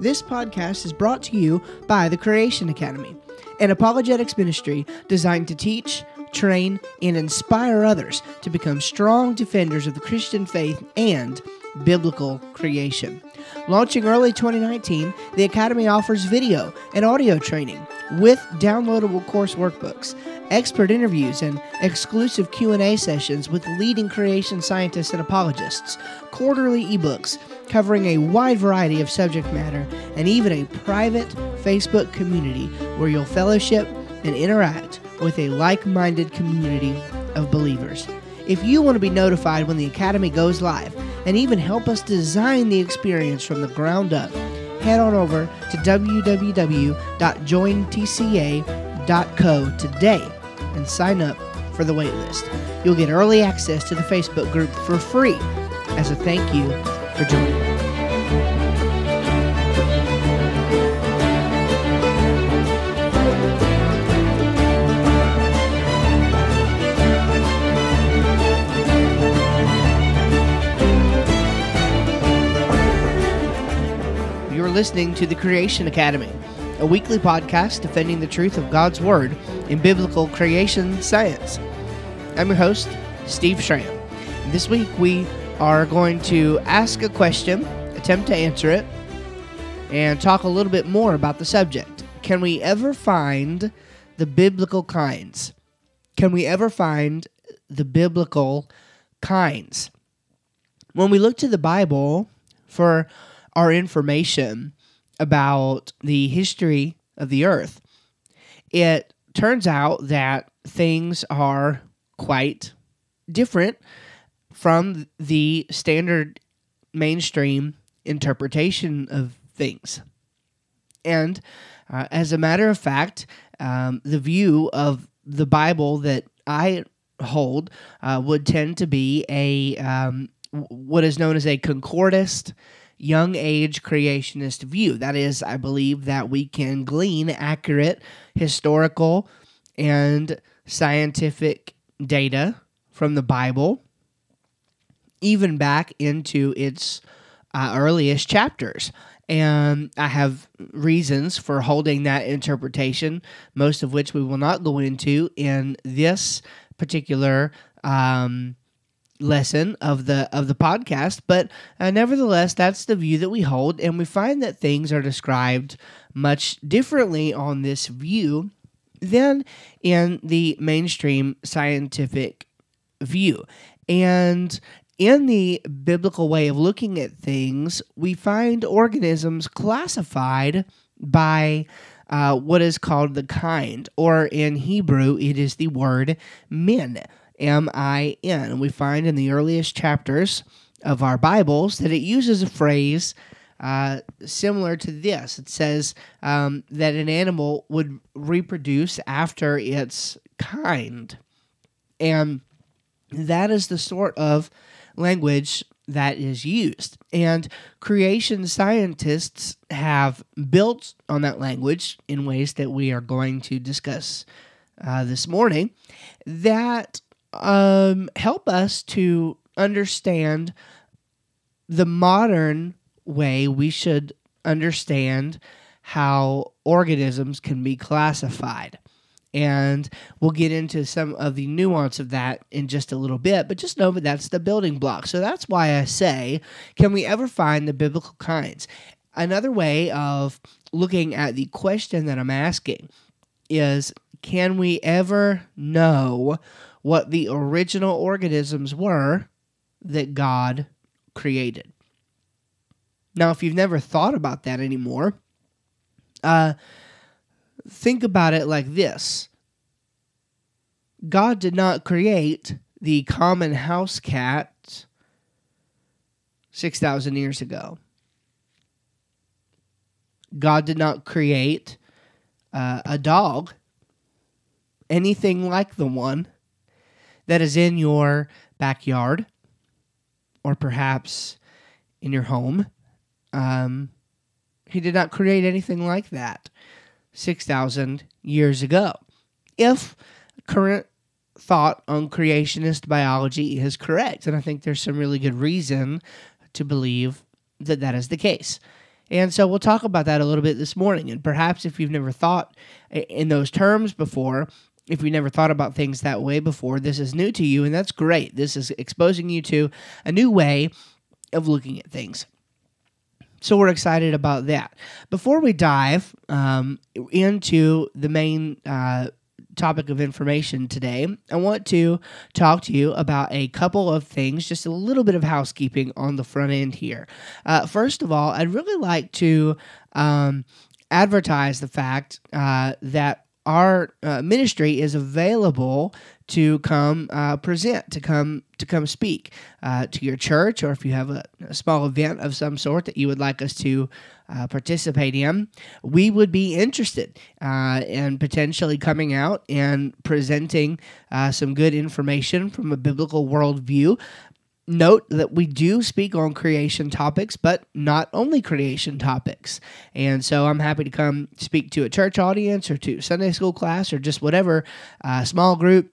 This podcast is brought to you by the Creation Academy, an apologetics ministry designed to teach, train, and inspire others to become strong defenders of the Christian faith and biblical creation. Launching early 2019, the Academy offers video and audio training with downloadable course workbooks, expert interviews, and exclusive Q&A sessions with leading creation scientists and apologists, quarterly ebooks covering a wide variety of subject matter, and even a private Facebook community where you'll fellowship and interact with a like-minded community of believers. If you want to be notified when the Academy goes live and even help us design the experience from the ground up, head on over to www.jointca.co today and sign up for the waitlist. You'll get early access to the Facebook group for free as a thank you joining. You're listening to the Creation Academy, a weekly podcast defending the truth of God's Word in biblical creation science. I'm your host, Steve Schramm. This week we are going to ask a question, attempt to answer it, and talk a little bit more about the subject. Can we ever find the biblical kinds? Can we ever find the biblical kinds? When we look to the Bible for our information about the history of the earth, it turns out that things are quite different from the standard mainstream interpretation of things. And uh, as a matter of fact, um, the view of the Bible that I hold uh, would tend to be a um, what is known as a concordist young age creationist view. That is, I believe that we can glean accurate historical and scientific data from the Bible, even back into its uh, earliest chapters. And I have reasons for holding that interpretation, most of which we will not go into in this particular um, lesson of the of the podcast. But uh, nevertheless that's the view that we hold. And we find that things are described much differently on this view than in the mainstream scientific view. And in the biblical way of looking at things we find organisms classified by uh, what is called the kind or in hebrew it is the word min M I N. We find in the earliest chapters of our Bibles that it uses a phrase uh, similar to this. It says um, that an animal would reproduce after its kind. And that is the sort of language that is used. And creation scientists have built on that language in ways that we are going to discuss uh, this morning that um, help us to understand the modern way we should understand how organisms can be classified. And we'll get into some of the nuance of that in just a little bit, but just know that that's the building block. So that's why I say, can we ever find the biblical kinds? Another way of looking at the question that I'm asking is can we ever know what the original organisms were that God created. Now, if you've never thought about that anymore, uh, think about it like this God did not create the common house cat 6,000 years ago. God did not create uh, a dog, anything like the one that is in your backyard or perhaps in your home. Um, he did not create anything like that 6,000 years ago. If current thought on creationist biology is correct, and I think there's some really good reason to believe that that is the case. And so we'll talk about that a little bit this morning. And perhaps if you've never thought in those terms before, if you never thought about things that way before, this is new to you, and that's great. This is exposing you to a new way of looking at things. So we're excited about that. Before we dive um, into the main uh, topic of information today, I want to talk to you about a couple of things, just a little bit of housekeeping on the front end here. Uh, first of all, I'd really like to um, advertise the fact uh, that our uh, ministry is available to come uh, present, to come to come speak uh, to your church, or if you have a, a, small event of some sort that you would like us to uh, participate in, we would be interested uh, in potentially coming out and presenting uh, some good information from a biblical worldview note that we do speak on creation topics, but not only creation topics. And so I'm happy to come speak to a church audience or to Sunday school class or just whatever uh, small group.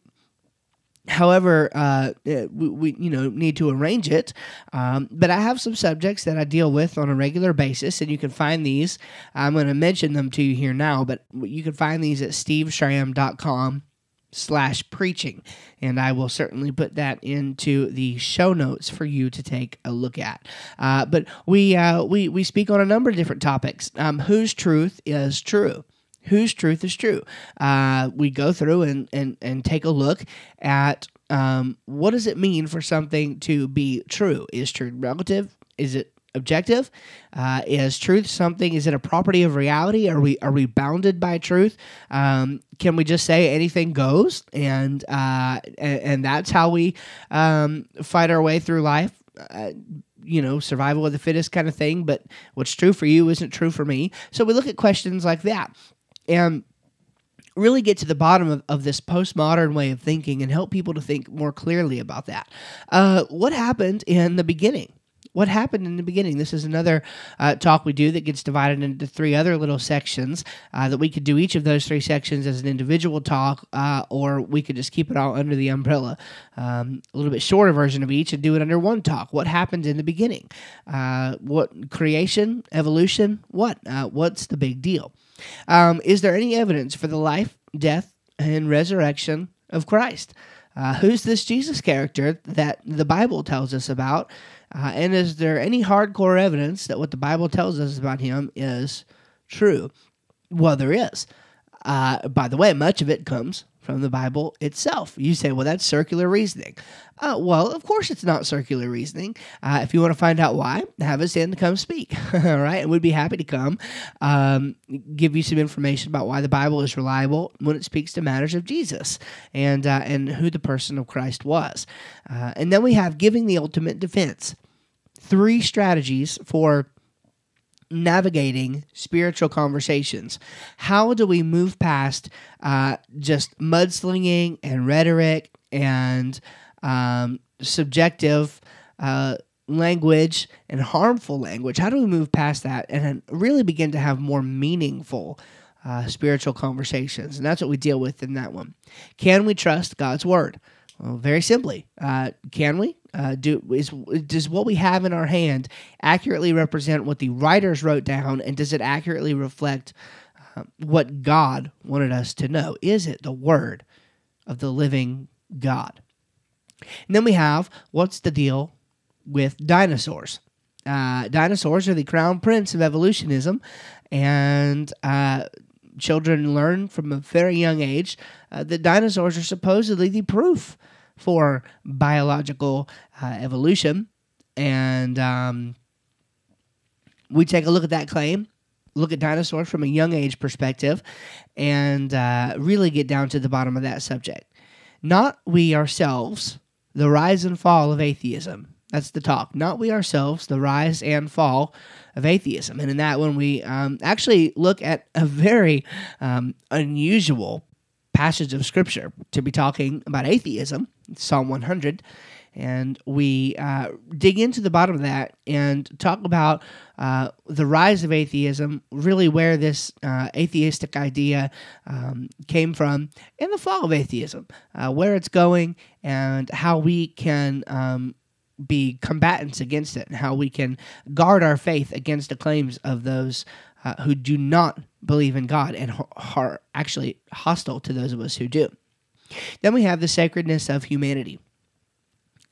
However, uh, we, we, you know need to arrange it, um, but I have some subjects that I deal with on a regular basis, and you can find these. I'm going to mention them to you here now, but you can find these at steveschramm.com slash preaching. And I will certainly put that into the show notes for you to take a look at. Uh, but we, uh, we, we speak on a number of different topics. Um, whose truth is true? Whose truth is true? Uh, we go through and, and, and take a look at um, what does it mean for something to be true? Is truth relative? Is it objective? Uh, is truth something? Is it a property of reality? Are we are we bounded by truth? Um, can we just say anything goes, and uh, and, and, that's how we um, fight our way through life? Uh, you know, survival of the fittest kind of thing. But what's true for you isn't true for me. So we look at questions like that, and really get to the bottom of, of this postmodern way of thinking and help people to think more clearly about that. Uh, what happened in the beginning? what happened in the beginning. This is another uh, talk we do that gets divided into three other little sections uh, that we could do each of those three sections as an individual talk, uh, or we could just keep it all under the umbrella. Um, a little bit shorter version of each and do it under one talk. What happened in the beginning? Uh, what creation, evolution? What? Uh, what's the big deal? Um, is there any evidence for the life, death, and resurrection of Christ? Uh, who's this Jesus character that the Bible tells us about? Uh, and is there any hardcore evidence that what the Bible tells us about him is true? Well, there is. Uh, by the way, much of it comes from the Bible itself. You say, well, that's circular reasoning. Uh, well, of course, it's not circular reasoning. Uh, if you want to find out why, have us in to come speak. All right, and we'd be happy to come um, give you some information about why the Bible is reliable when it speaks to matters of Jesus and uh, and who the person of Christ was. Uh, and then we have giving the ultimate defense. Three strategies for navigating spiritual conversations. How do we move past uh, just mudslinging and rhetoric and um, subjective uh, language and harmful language? How do we move past that and really begin to have more meaningful? Uh, spiritual conversations, and that's what we deal with in that one. Can we trust God's word? Well, very simply, uh, can we? Uh, do is does what we have in our hand accurately represent what the writers wrote down, and does it accurately reflect uh, what God wanted us to know? Is it the word of the living God? And then we have what's the deal with dinosaurs? Uh, dinosaurs are the crown prince of evolutionism, and uh, children learn from a very young age uh, that dinosaurs are supposedly the proof for biological uh, evolution. And um, we take a look at that claim, look at dinosaurs from a young age perspective, and uh, really get down to the bottom of that subject. Not we ourselves, the rise and fall of atheism. That's the talk. Not we ourselves, the rise and fall of atheism. And in that one, we um, actually look at a very um, unusual passage of scripture to be talking about atheism, Psalm 100. And we uh, dig into the bottom of that and talk about uh, the rise of atheism, really where this uh, atheistic idea um, came from, and the fall of atheism, uh, where it's going, and how we can um, be combatants against it and how we can guard our faith against the claims of those uh, who do not believe in God and are actually hostile to those of us who do. Then we have the sacredness of humanity.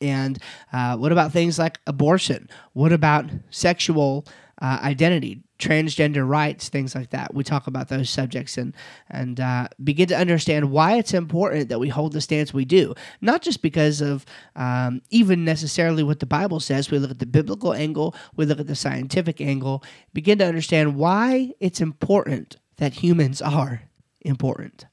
And uh, what about things like abortion? What about sexual uh, identity, transgender rights, things like that. We talk about those subjects and and uh, begin to understand why it's important that we hold the stance we do. Not just because of um, even necessarily what the Bible says. We look at the biblical angle. We look at the scientific angle. Begin to understand why it's important that humans are important.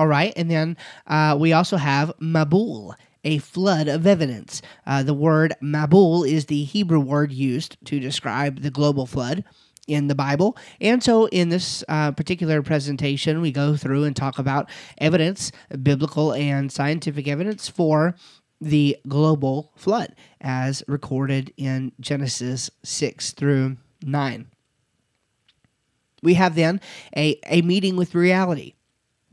All right, and then uh, we also have Mabul a flood of evidence. Uh, the word Mabul is the Hebrew word used to describe the global flood in the Bible. And so, in this uh, particular presentation, we go through and talk about evidence, biblical and scientific evidence for the global flood as recorded in Genesis 6 through 9. We have then a, a meeting with reality.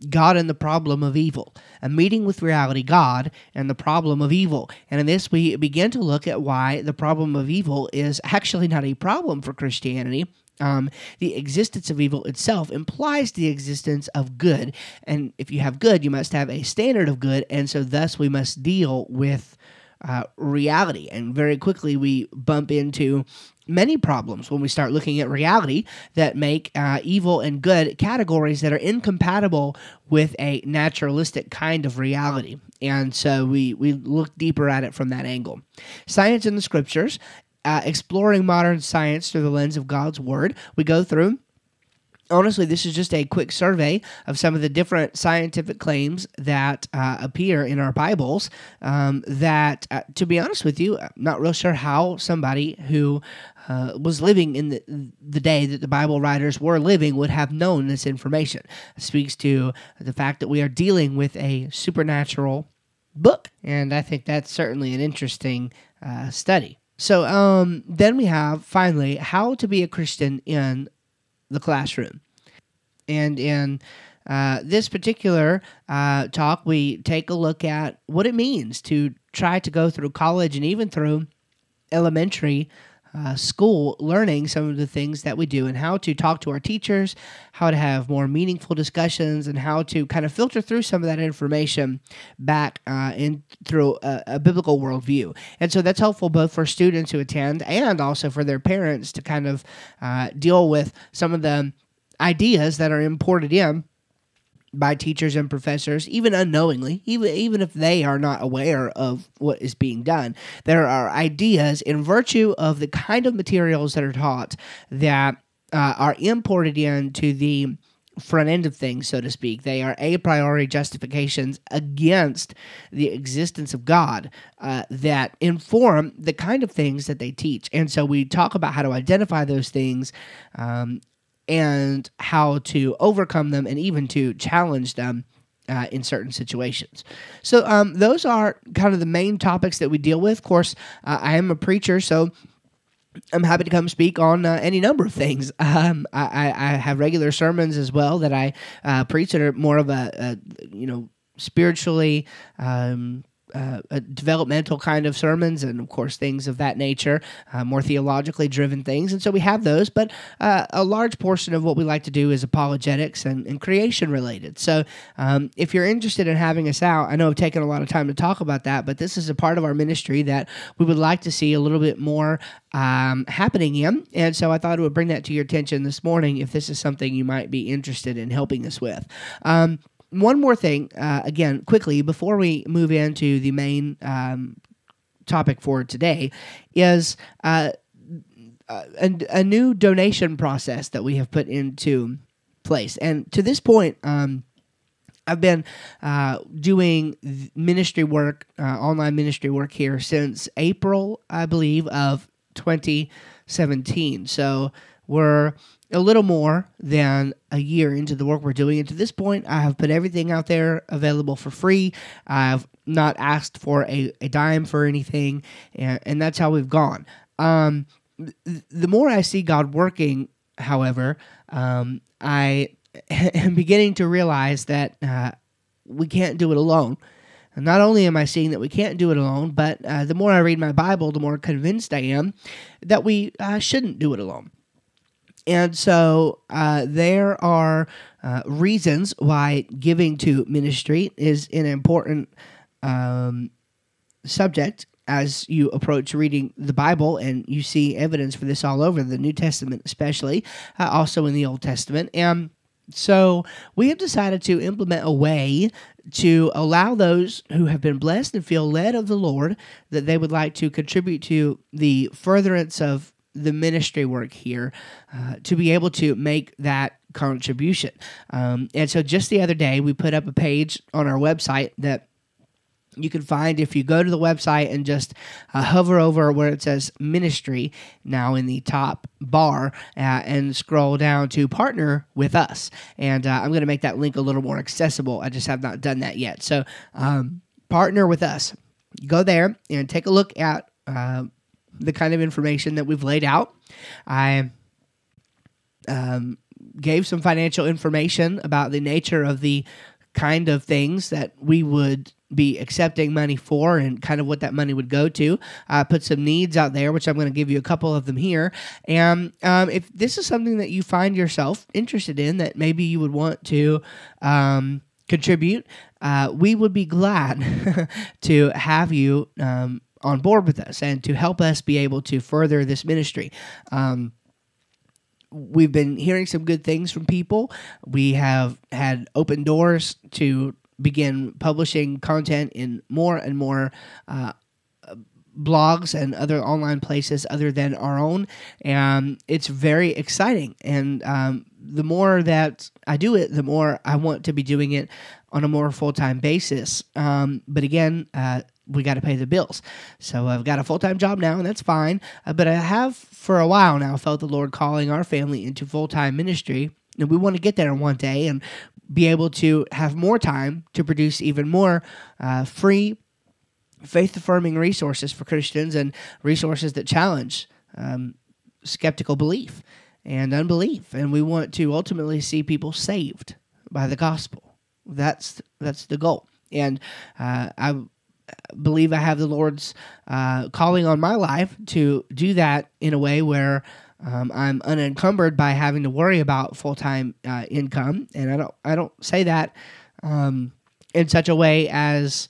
God and the problem of evil, a meeting with reality, God and the problem of evil. And in this, we begin to look at why the problem of evil is actually not a problem for Christianity. Um, the existence of evil itself implies the existence of good. And if you have good, you must have a standard of good. And so, thus, we must deal with uh, reality. And very quickly, we bump into many problems when we start looking at reality that make uh, evil and good categories that are incompatible with a naturalistic kind of reality. And so we, we look deeper at it from that angle. Science in the scriptures, uh, exploring modern science through the lens of God's word. We go through honestly, this is just a quick survey of some of the different scientific claims that uh, appear in our Bibles. Um, that, uh, to be honest with you, I'm not real sure how somebody who uh, was living in the, the day that the Bible writers were living would have known this information. It speaks to the fact that we are dealing with a supernatural book, and I think that's certainly an interesting uh, study. So um, then we have finally how to be a Christian in the classroom. And in uh, this particular uh, talk, we take a look at what it means to try to go through college and even through elementary uh, school learning some of the things that we do and how to talk to our teachers, how to have more meaningful discussions, and how to kind of filter through some of that information back uh, in through a, a, biblical worldview. And so that's helpful both for students who attend and also for their parents to kind of uh, deal with some of the ideas that are imported in by teachers and professors, even unknowingly, even even if they are not aware of what is being done. There are ideas in virtue of the kind of materials that are taught that uh, are imported into the front end of things, so to speak. They are a priori justifications against the existence of God uh, that inform the kind of things that they teach. And so we talk about how to identify those things um, and how to overcome them and even to challenge them uh, in certain situations. So, um, those are kind of the main topics that we deal with. Of course, uh, I am a preacher, so I'm happy to come speak on uh, any number of things. Um, I, I, have regular sermons as well that I uh, preach that are more of a, a you know, spiritually um, uh, developmental kind of sermons and of course things of that nature uh, more theologically driven things. And so we have those but uh, a large portion of what we like to do is apologetics and, and creation related. So um, if you're interested in having us out i know i've taken a lot of time to talk about that but this is a part of our ministry that we would like to see a little bit more um, happening in. And so i thought it would bring that to your attention this morning if this is something you might be interested in helping us with. Um, one more thing, uh, again, quickly, before we move into the main um, topic for today, is uh, a, a, new donation process that we have put into place. And to this point, um, I've been uh, doing ministry work, uh, online ministry work here since April, I believe, of 2017. So we're a little more than a year into the work we're doing. And to this point, I have put everything out there available for free. I've not asked for a, a dime for anything, and, and that's how we've gone. Um, th- the more I see God working, however, um, I am beginning to realize that uh, we can't do it alone. not only am I seeing that we can't do it alone, but uh, the more I read my Bible, the more convinced I am that we uh, shouldn't do it alone. And so uh, there are uh, reasons why giving to ministry is an important um, subject as you approach reading the Bible, and you see evidence for this all over the New Testament, especially, uh, also in the Old Testament. And so we have decided to implement a way to allow those who have been blessed and feel led of the Lord that they would like to contribute to the furtherance of the ministry work here uh, to be able to make that contribution. Um, and so just the other day, we put up a page on our website that you can find if you go to the website and just uh, hover over where it says ministry now in the top bar uh, and scroll down to partner with us. And uh, I'm going to make that link a little more accessible. I just have not done that yet. So, um, partner with us. Go there and take a look at uh, the kind of information that we've laid out. I um, gave some financial information about the nature of the kind of things that we would be accepting money for and kind of what that money would go to. I uh, put some needs out there, which I'm going to give you a couple of them here. And um, if this is something that you find yourself interested in, that maybe you would want to um, contribute, uh, we would be glad to have you um, on board with us and to help us be able to further this ministry. Um, we've been hearing some good things from people. We have had open doors to begin publishing content in more and more uh, blogs and other online places other than our own. And it's very exciting. And um, the more that I do it, the more I want to be doing it on a more full time basis. Um, but again, uh, we got to pay the bills. So I've got a full time job now, and that's fine. Uh, but I have for a while now felt the Lord calling our family into full time ministry. And we want to get there in one day and be able to have more time to produce even more uh, free, faith affirming resources for Christians and resources that challenge um, skeptical belief and unbelief. And we want to ultimately see people saved by the gospel. That's that's the goal. And uh, I believe I have the Lord's uh, calling on my life to do that in a way where um, I'm unencumbered by having to worry about full time uh, income, and I don't I don't say that um, in such a way as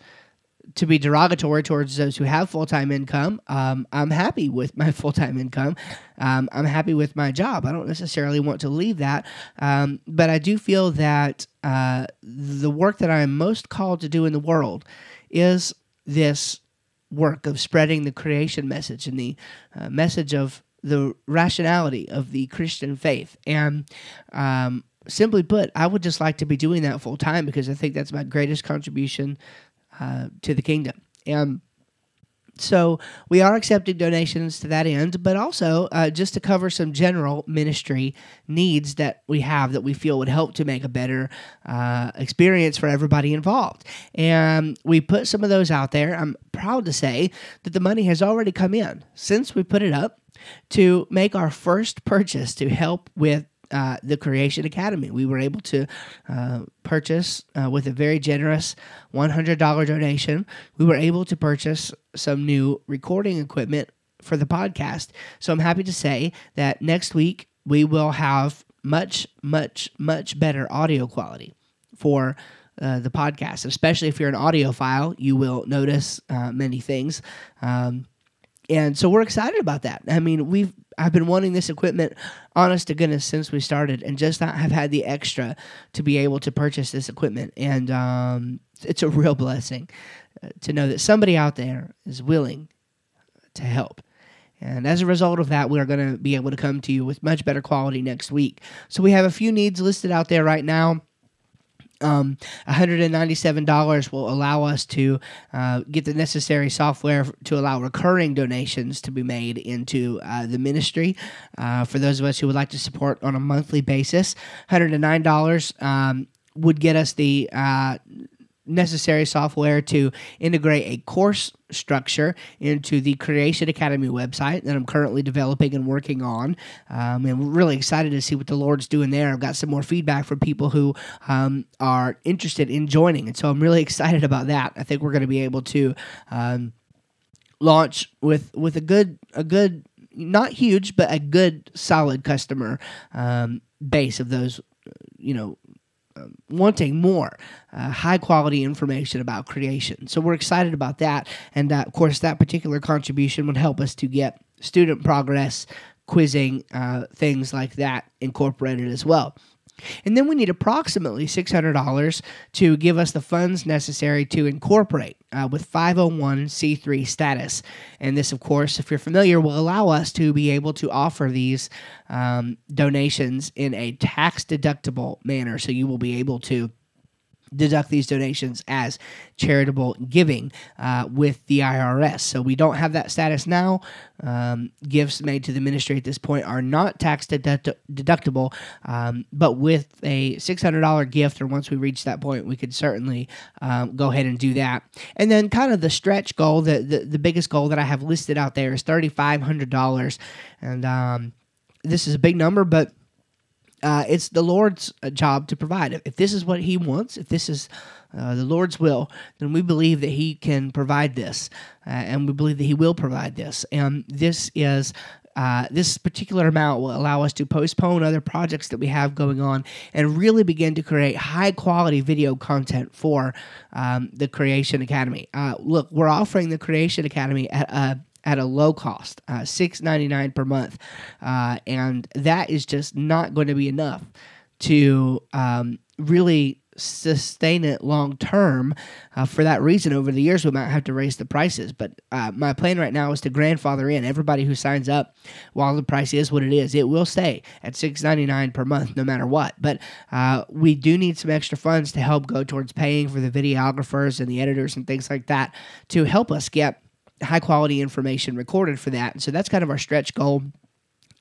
to be derogatory towards those who have full time income. Um, I'm happy with my full time income. Um, I'm happy with my job. I don't necessarily want to leave that, um, but I do feel that uh, the work that I am most called to do in the world is this work of spreading the creation message and the uh, message of the rationality of the Christian faith. And um, simply put, I would just like to be doing that full time because I think that's my greatest contribution uh, to the kingdom. And so we are accepting donations to that end, but also uh, just to cover some general ministry needs that we have that we feel would help to make a better uh, experience for everybody involved. And we put some of those out there. I'm proud to say that the money has already come in since we put it up to make our first purchase to help with uh, the Creation Academy. We were able to uh, purchase uh, with a very generous $100 donation. We were able to purchase some new recording equipment for the podcast. So I'm happy to say that next week we will have much, much, much better audio quality for. Uh, the podcast, especially if you're an audiophile, you will notice uh, many things. Um, and so we're excited about that. I mean, we've I've been wanting this equipment, honest to goodness, since we started, and just not have had the extra to be able to purchase this equipment. And um, it's a real blessing uh, to know that somebody out there is willing to help. And as a result of that, we are going to be able to come to you with much better quality next week. So we have a few needs listed out there right now um, $197 will allow us to uh, get the necessary software to allow recurring donations to be made into uh, the ministry uh, for those of us who would like to support on a monthly basis. $109 um, would get us the uh, necessary software to integrate a course structure into the Creation Academy website that I'm currently developing and working on. Um, and we're really excited to see what the Lord's doing there. I've got some more feedback from people who um, are interested in joining. And so I'm really excited about that. I think we're going to be able to um, launch with, with a good, a good, not huge, but a good solid customer um, base of those, you know, wanting more uh, high quality information about creation. So we're excited about that. And uh, of course, that particular contribution would help us to get student progress, quizzing, uh, things like that incorporated as well. And then we need approximately $600 to give us the funds necessary to incorporate uh, with 501c3 status. And this, of course, if you're familiar, will allow us to be able to offer these um, donations in a tax deductible manner. So you will be able to deduct these donations as charitable giving uh, with the IRS. So we don't have that status now. Um, gifts made to the ministry at this point are not tax deduct- deductible, um, but with a $600 gift, or once we reach that point, we could certainly um, go ahead and do that. And then, kind of the stretch goal, the, the, the biggest goal that I have listed out there is $3,500. And um, this is a big number, but uh, it's the Lord's uh, job to provide. If this is what He wants, if this is uh, the Lord's will, then we believe that He can provide this, uh, and we believe that He will provide this. And this is. Uh, this particular amount will allow us to postpone other projects that we have going on and really begin to create high quality video content for um, the Creation Academy. Uh, look, we're offering the Creation Academy at a at a low cost, uh, six ninety nine per month, uh, and that is just not going to be enough to um, really sustain it long term. Uh, for that reason, over the years, we might have to raise the prices. But uh, my plan right now is to grandfather in everybody who signs up while the price is what it is. It will stay at six ninety nine per month, no matter what. But uh, we do need some extra funds to help go towards paying for the videographers and the editors and things like that to help us get high quality information recorded for that. And so that's kind of our stretch goal.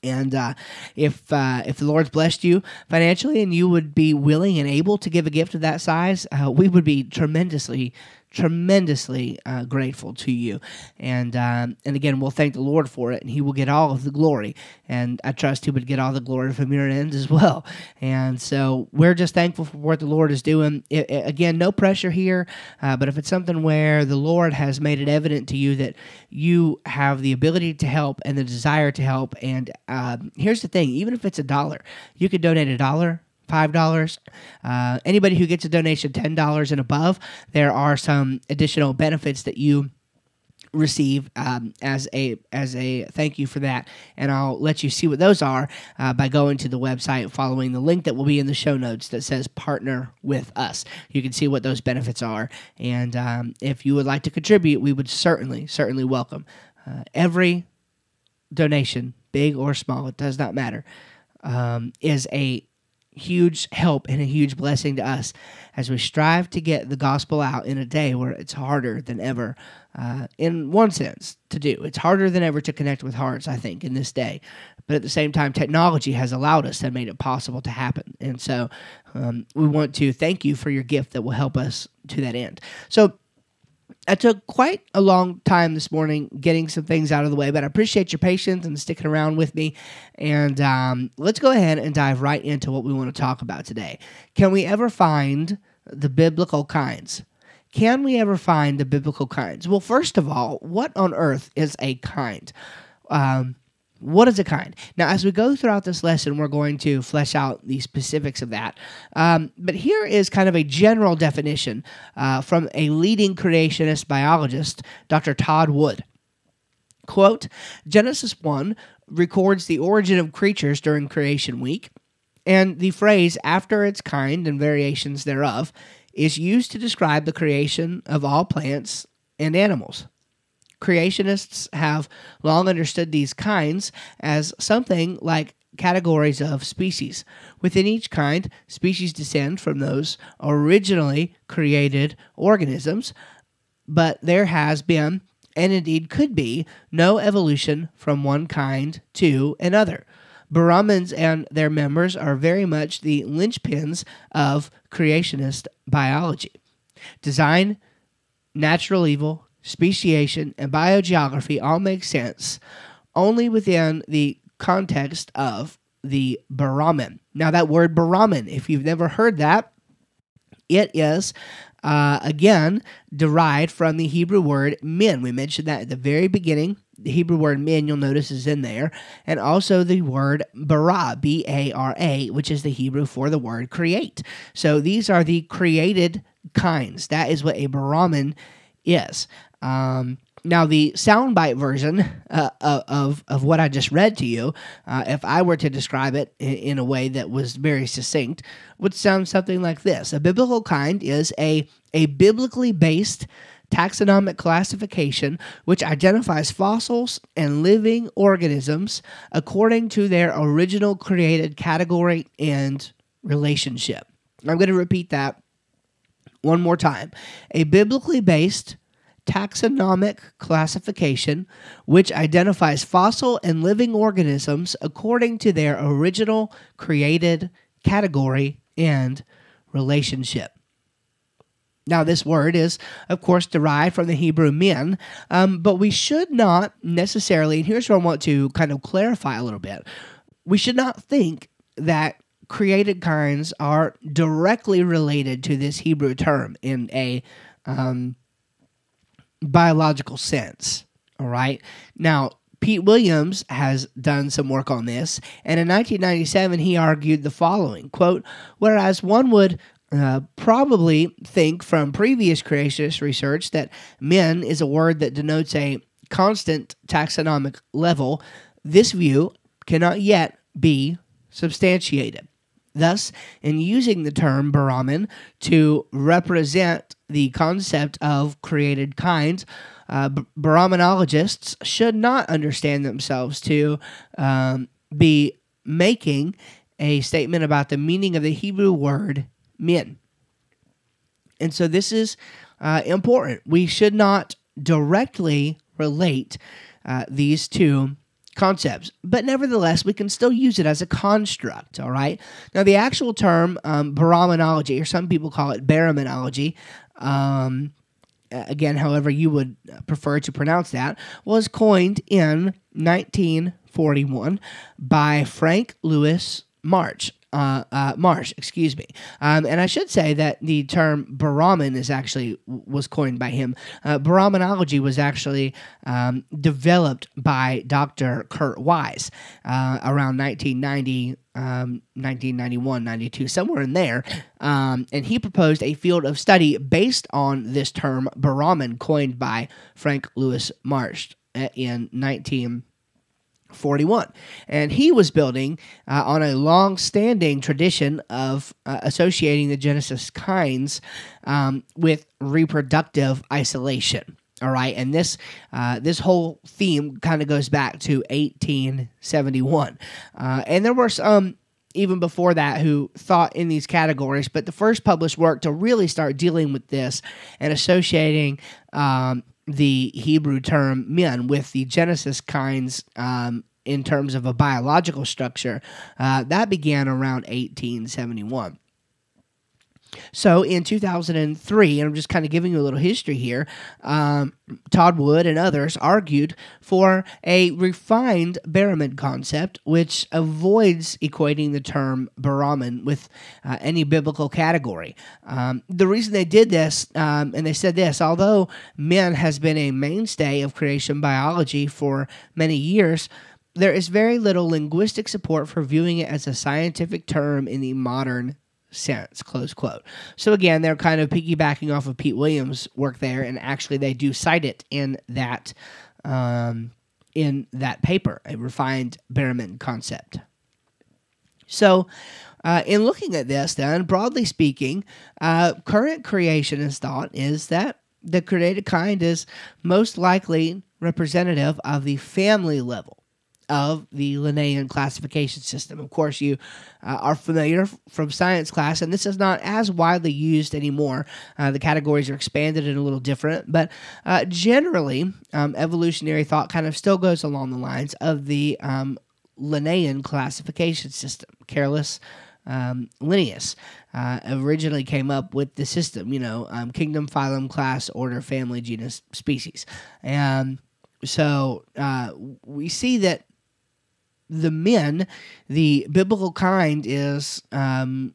And uh, if uh, if the Lord's blessed you financially and you would be willing and able to give a gift of that size, uh, we would be tremendously tremendously uh, grateful to you. And um, and again, we'll thank the Lord for it, and He will get all of the glory. And I trust He would get all the glory from your end as well. And so we're just thankful for what the Lord is doing. It, it, again, no pressure here, uh, but if it's something where the Lord has made it evident to you that you have the ability to help and the desire to help, and um, here's the thing: even if it's a dollar, you could donate a dollar five dollars. Uh, anybody who gets a donation ten dollars and above, there are some additional benefits that you receive um, as a as a thank you for that. And i'll let you see what those are uh, by going to the website following the link that will be in the show notes that says partner with us. You can see what those benefits are. And um, if you would like to contribute we would certainly certainly welcome uh, every donation big or small it does not matter um, is a huge help and a huge blessing to us as we strive to get the gospel out in a day where it's harder than ever, uh, in one sense, to do. It's harder than ever to connect with hearts, I think, in this day. But at the same time, technology has allowed us and made it possible to happen. And so um, we want to thank you for your gift that will help us to that end. So, I took quite a long time this morning getting some things out of the way, but I appreciate your patience and sticking around with me. And um, let's go ahead and dive right into what we want to talk about today. Can we ever find the biblical kinds? Can we ever find the biblical kinds? Well, first of all, what on earth is a kind? Um, what is a kind? Now, as we go throughout this lesson, we're going to flesh out the specifics of that. Um, but here is kind of a general definition uh, from a leading creationist biologist, Dr. Todd Wood. Quote Genesis 1 records the origin of creatures during creation week, and the phrase after its kind and variations thereof is used to describe the creation of all plants and animals. Creationists have long understood these kinds as something like categories of species. Within each kind, species descend from those originally created organisms, but there has been, and indeed could be, no evolution from one kind to another. Baramins and their members are very much the linchpins of creationist biology. Design, natural evil, speciation, and biogeography all make sense only within the context of the Baramin. Now, that word Baramin, if you've never heard that, it is uh, again derived from the Hebrew word min. We mentioned that at the very beginning. The Hebrew word min, you'll notice, is in there, and also the word bara, B A R A, which is the Hebrew for the word create. So these are the created kinds. That is what a Baramin is. Um, now, the soundbite version uh, of, of what I just read to you, uh, if I were to describe it in, in, a way that was very succinct, would sound something like this A biblical kind is a, a biblically based taxonomic classification which identifies fossils and living organisms according to their original created category and relationship. I'm going to repeat that one more time. A biblically based taxonomic classification which identifies fossil and living organisms according to their original created category and relationship. Now, this word is, of course, derived from the Hebrew min, um, but we should not necessarily, and here's where I want to kind of clarify a little bit. We should not think that created kinds are directly related to this Hebrew term in a um, biological sense. All right. Now, Pete Williams has done some work on this, and in 1997 he argued the following quote, whereas one would uh, probably think from previous creationist research that min is a word that denotes a constant taxonomic level, this view cannot yet be substantiated. Thus, in using the term Baramin to represent the concept of created kinds, uh, Baraminologists should not understand themselves to um, be making a statement about the meaning of the Hebrew word min. And so this is uh, important. We should not directly relate uh, these two concepts, but nevertheless, we can still use it as a construct, all right? Now, the actual term um, or some people call it Baraminology, um, again, however you would prefer to pronounce that, was coined in 1941 by Frank Lewis March uh, uh, Marsh, excuse me. Um, and I should say that the term Baramin is actually was coined by him. Uh, Baraminology was actually um, developed by Dr. Kurt Wise uh, around 1990. Um, 1991, 92, somewhere in there. Um, and he proposed a field of study based on this term Baramin, coined by Frank Lewis Marsh uh, in 19. 41. And he was building uh, on a long standing tradition of uh, associating the Genesis kinds um, with reproductive isolation. All right, and this uh, this whole theme kind of goes back to 1871, uh, and there were some even before that who thought in these categories, but the first published work to really start dealing with this and associating um, the Hebrew term min with the Genesis kinds um, in terms of a biological structure, uh, that began around 1871. So in 2003, and I'm just kind of giving you a little history here, um, Todd Wood and others argued for a refined Baramin concept, which avoids equating the term Baramin with uh, any biblical category. Um, the reason they did this, um, and they said this, although min has been a mainstay of creation biology for many years, there is very little linguistic support for viewing it as a scientific term in the modern sense close quote. So again they're kind of piggybacking off of pete williams work there and actually they do cite it in that um, in that paper a refined Baramin concept. So uh, in looking at this then broadly speaking uh, current creationist thought is that the created kind is most likely representative of the family level of the Linnaean classification system. Of course, you uh, are familiar from science class, and this is not as widely used anymore. Uh, the categories are expanded and a little different, but uh, generally, um, evolutionary thought kind of still goes along the lines of the um, Linnaean classification system. Carolus. um, Linnaeus uh, originally came up with the system, you know, um, kingdom, phylum, class, order, family, genus, species. And so uh, we see that the min, the biblical kind, is um,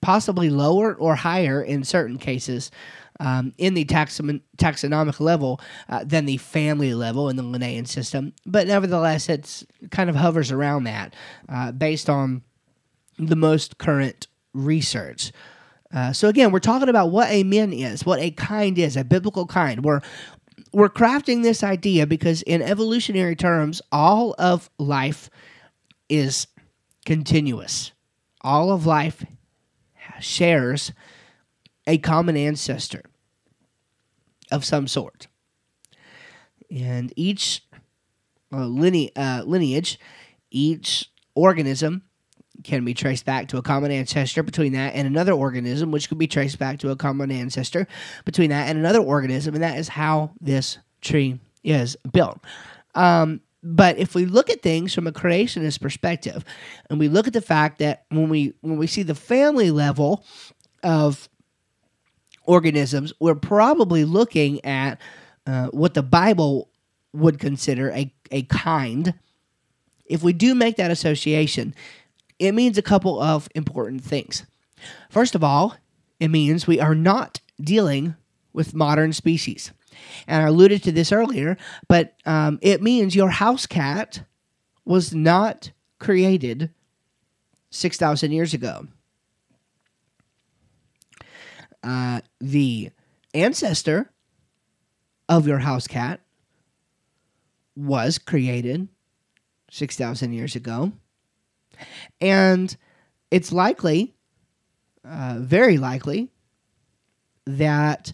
possibly lower or higher in certain cases um, in the taxon- taxonomic level uh, than the family level in the Linnaean system. But nevertheless, it's kind of hovers around that uh, based on the most current research. Uh, so again, we're talking about what a min is, what a kind is, a biblical kind. We're we're crafting this idea because in evolutionary terms, all of life is continuous. All of life shares a common ancestor of some sort. And each uh, line- uh, lineage, each organism can be traced back to a common ancestor between that and another organism, which could be traced back to a common ancestor between that and another organism. And that is how this tree is built. Um, but if we look at things from a creationist perspective, and we look at the fact that when we when we see the family level of organisms, we're probably looking at uh, what the Bible would consider a, a kind. If we do make that association, it means a couple of important things. First of all, it means we are not dealing with modern species. And I alluded to this earlier, but um, it means your house cat was not created 6,000 years ago. Uh, the ancestor of your house cat was created 6,000 years ago. And it's likely, uh, very likely, that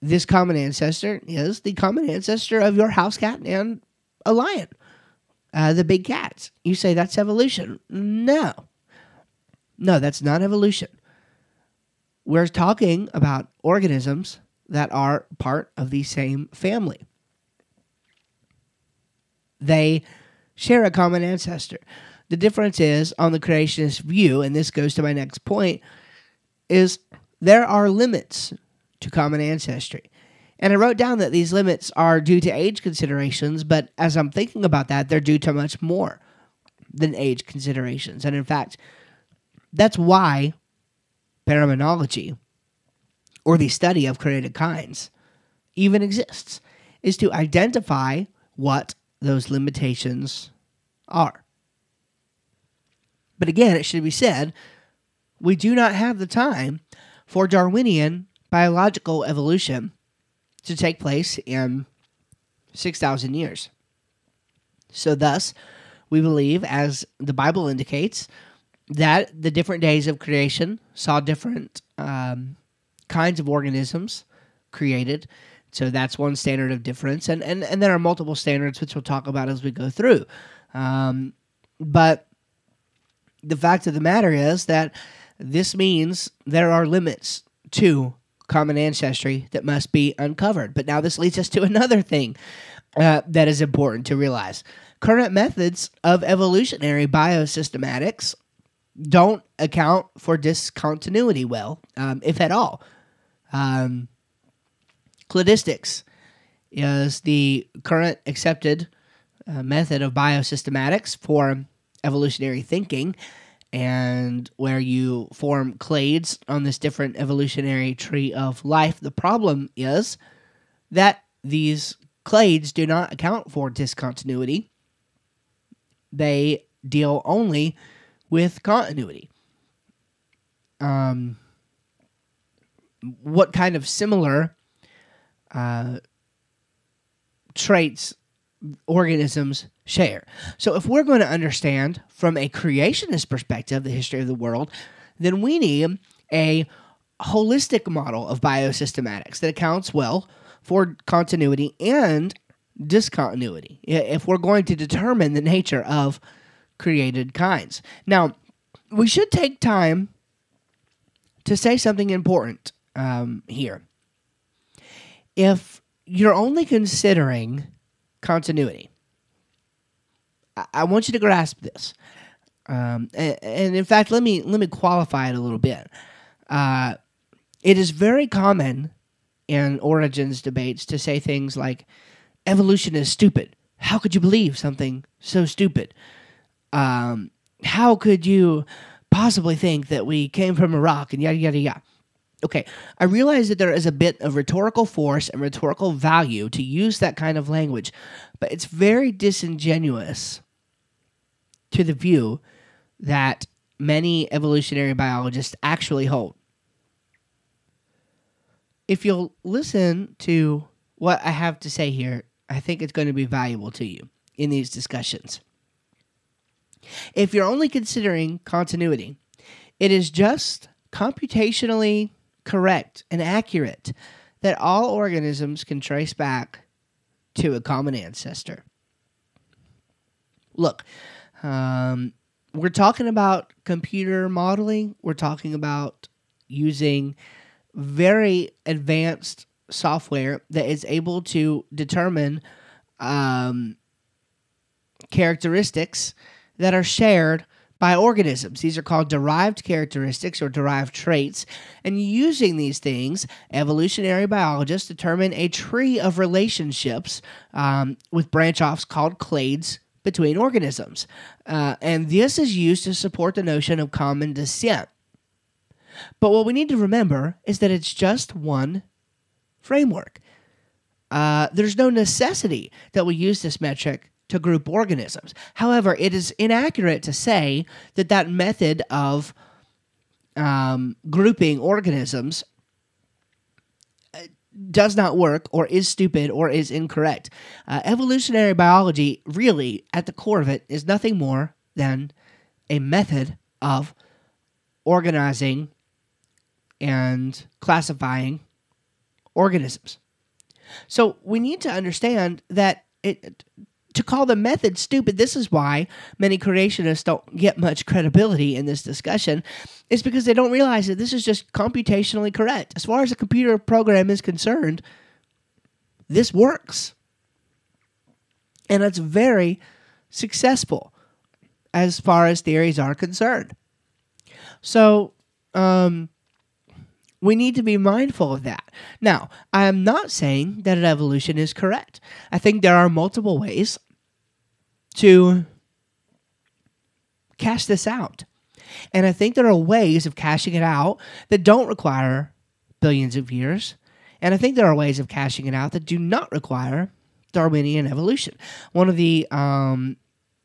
this common ancestor is the common ancestor of your house cat and a lion, uh, the big cats. You say that's evolution. No. No, that's not evolution. We're talking about organisms that are part of the same family. They share a common ancestor. The difference is on the creationist view, and this goes to my next point, is there are limits to common ancestry. And I wrote down that these limits are due to age considerations, but as I'm thinking about that, they're due to much more than age considerations. And in fact, that's why Baraminology, or the study of created kinds, even exists, is to identify what those limitations are. But again, it should be said, we do not have the time for Darwinian biological evolution to take place in 6,000 years. So, thus, we believe, as the Bible indicates, that the different days of creation saw different um, kinds of organisms created. So that's one standard of difference, and, and and there are multiple standards which we'll talk about as we go through. Um, but the fact of the matter is that this means there are limits to common ancestry that must be uncovered. But now this leads us to another thing uh, that is important to realize. Current methods of evolutionary biosystematics don't account for discontinuity well, um, if at all. Um, cladistics is the current accepted uh, method of biosystematics for evolutionary thinking, and where you form clades on this different evolutionary tree of life. The problem is that these clades do not account for discontinuity, they deal only with continuity. Um, what kind of similar uh, traits organisms share. So, if we're going to understand from a creationist perspective the history of the world, then we need a holistic model of biosystematics that accounts well for continuity and discontinuity if we're going to determine the nature of created kinds. Now, we should take time to say something important um, here. If you're only considering continuity, I-, I want you to grasp this. Um, and, and, in fact, let me let me qualify it a little bit. Uh, it is very common in origins debates to say things like, "Evolution is stupid. How could you believe something so stupid? Um, how could you possibly think that we came from a rock?" And yada yada yada. Okay, I realize that there is a bit of rhetorical force and rhetorical value to use that kind of language, but it's very disingenuous to the view that many evolutionary biologists actually hold. If you'll listen to what I have to say here, I think it's going to be valuable to you in these discussions. If you're only considering continuity, it is just computationally correct and accurate that all organisms can trace back to a common ancestor. Look, um, we're talking about computer modeling, we're talking about using very advanced software that is able to determine um, characteristics that are shared by organisms. These are called derived characteristics or derived traits. And using these things, evolutionary biologists determine a tree of relationships um, with branch offs called clades between organisms. Uh, and this is used to support the notion of common descent. But what we need to remember is that it's just one framework. Uh, there's no necessity that we use this metric to group organisms. However, it is inaccurate to say that that method of um, grouping organisms uh, does not work or is stupid or is incorrect. Uh, evolutionary biology, really, at the core of it, is nothing more than a method of organizing and classifying organisms. So we need to understand that it to call the method stupid, this is why many creationists don't get much credibility in this discussion, is because they don't realize that this is just computationally correct. As far as a computer program is concerned, this works. And it's very successful as far as theories are concerned. So, um, we need to be mindful of that. Now, I am not saying that evolution is correct. I think there are multiple ways to cash this out. And I think there are ways of cashing it out that don't require billions of years. And I think there are ways of cashing it out that do not require Darwinian evolution. One of the um,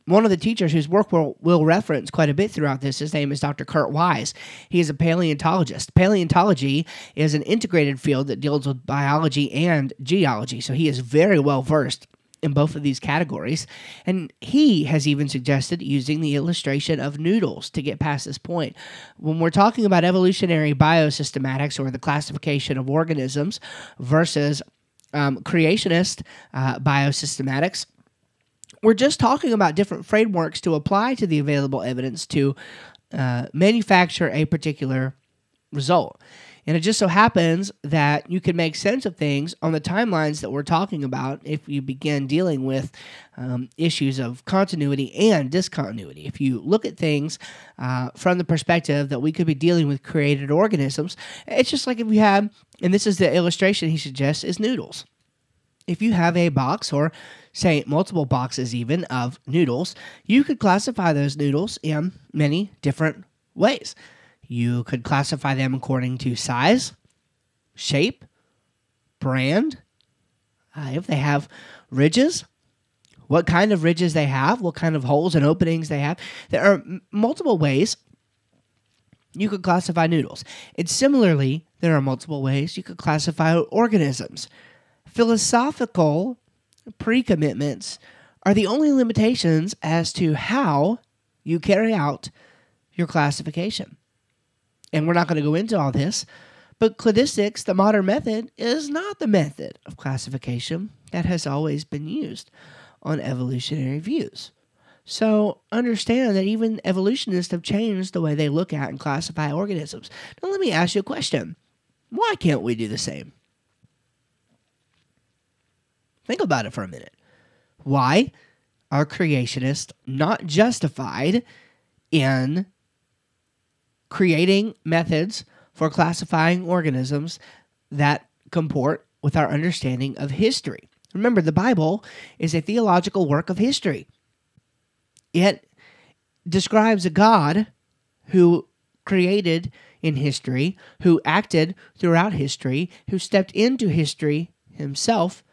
one of the teachers whose work we'll, we'll, reference quite a bit throughout this, his name is Dr. Kurt Wise. He is a paleontologist. Paleontology is an integrated field that deals with biology and geology, so he is very well versed in both of these categories. And he has even suggested using the illustration of noodles to get past this point. When we're talking about evolutionary biosystematics or the classification of organisms versus um, creationist uh, biosystematics, we're just talking about different frameworks to apply to the available evidence to uh, manufacture a particular result. And it just so happens that you can make sense of things on the timelines that we're talking about if you begin dealing with um, issues of continuity and discontinuity. If you look at things uh, from the perspective that we could be dealing with created organisms, it's just like if you have, and this is the illustration he suggests, is noodles. If you have a box or say multiple boxes even of noodles, you could classify those noodles in many different ways. You could classify them according to size, shape, brand, uh, if they have ridges, what kind of ridges they have, what kind of holes and openings they have. There are m- multiple ways you could classify noodles. And similarly, there are multiple ways you could classify organisms. Philosophical pre-commitments are the only limitations as to how you carry out your classification. And we're not going to go into all this, but cladistics, the modern method, is not the method of classification that has always been used on evolutionary views. So understand that even evolutionists have changed the way they look at and classify organisms. Now, let me ask you a question why can't we do the same? Think about it for a minute. Why are creationists not justified in creating methods for classifying organisms that comport with our understanding of history. Remember, the Bible is a theological work of history. It describes a God who created in history, who acted throughout history, who stepped into history himself,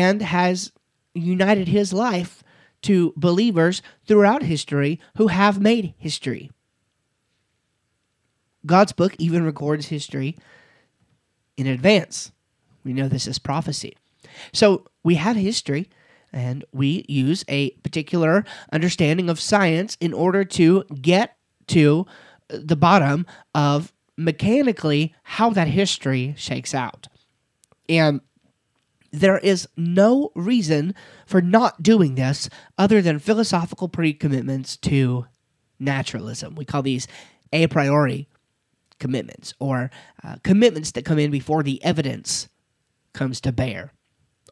and has united his life to believers throughout history who have made history. God's book even records history in advance. We know this is prophecy. So we have history and we use a particular understanding of science in order to get to the bottom of mechanically how that history shakes out. And there is no reason for not doing this other than philosophical pre-commitments to naturalism. We call these a priori commitments or uh, commitments that come in before the evidence comes to bear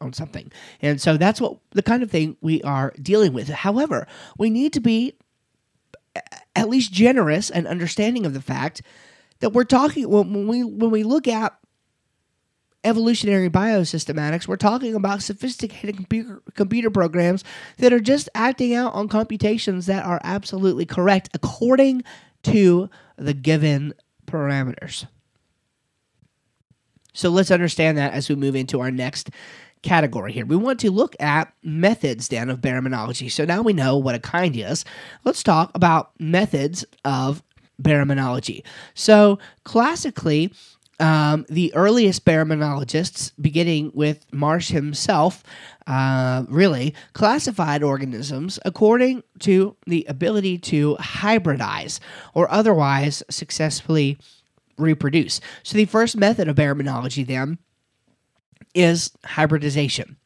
on something. And so that's what the kind of thing we are dealing with. However, we need to be at least generous and understanding of the fact that we're talking when we when we look at evolutionary biosystematics, we're talking about sophisticated computer, computer programs that are just acting out on computations that are absolutely correct according to the given parameters. So let's understand that as we move into our next category here. We want to look at methods then of baraminology. So now we know what a kind is. Let's talk about methods of baraminology. So classically, um, the earliest baraminologists, beginning with Marsh himself, uh, really classified organisms according to the ability to hybridize or otherwise successfully reproduce. So the first method of baraminology then is hybridization.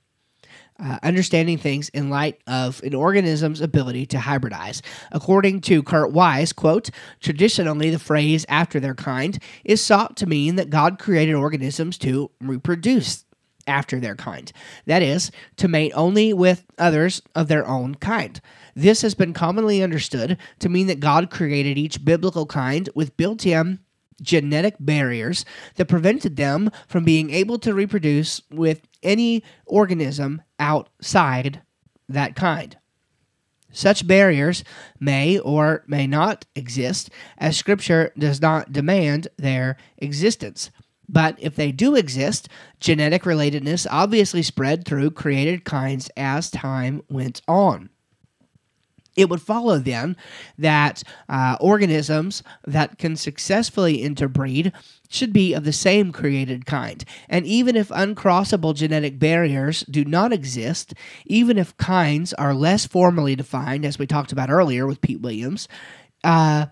Uh, understanding things in light of an organism's ability to hybridize. According to Kurt Wise, quote, traditionally the phrase after their kind is sought to mean that God created organisms to reproduce after their kind. That is, to mate only with others of their own kind. This has been commonly understood to mean that God created each biblical kind with built in genetic barriers that prevented them from being able to reproduce with any organism outside that kind. Such barriers may or may not exist, as Scripture does not demand their existence. But if they do exist, genetic relatedness obviously spread through created kinds as time went on it would follow then that uh, organisms that can successfully interbreed should be of the same created kind. And even if uncrossable genetic barriers do not exist, even if kinds are less formally defined, as we talked about earlier with Pete Williams, uh,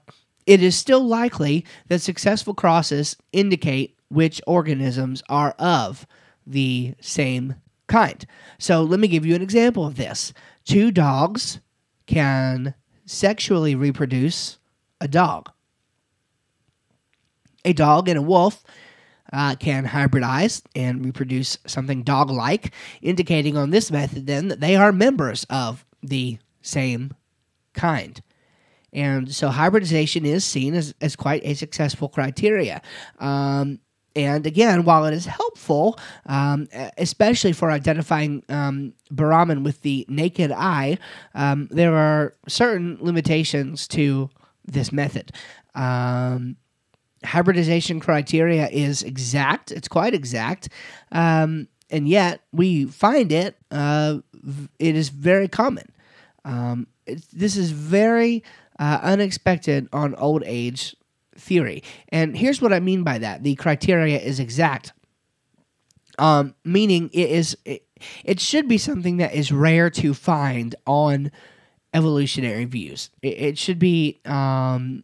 it is still likely that successful crosses indicate which organisms are of the same kind. So let me give you an example of this. Two dogs can sexually reproduce a dog. A dog and a wolf uh, can hybridize and reproduce something dog like, indicating on this method then that they are members of the same kind. And so hybridization is seen as, as quite a successful criteria. Um, and again, while it is helpful, um, especially for identifying um, baramin with the naked eye, um, there are certain limitations to this method. Um, hybridization criteria is exact, it's quite exact, um, and yet we find it, uh, it is very common. Um, this is very uh, unexpected on old age theory. And here's what I mean by that the criteria is exact, um, meaning it is. It, it should be something that is rare to find on evolutionary views. It, it should be um,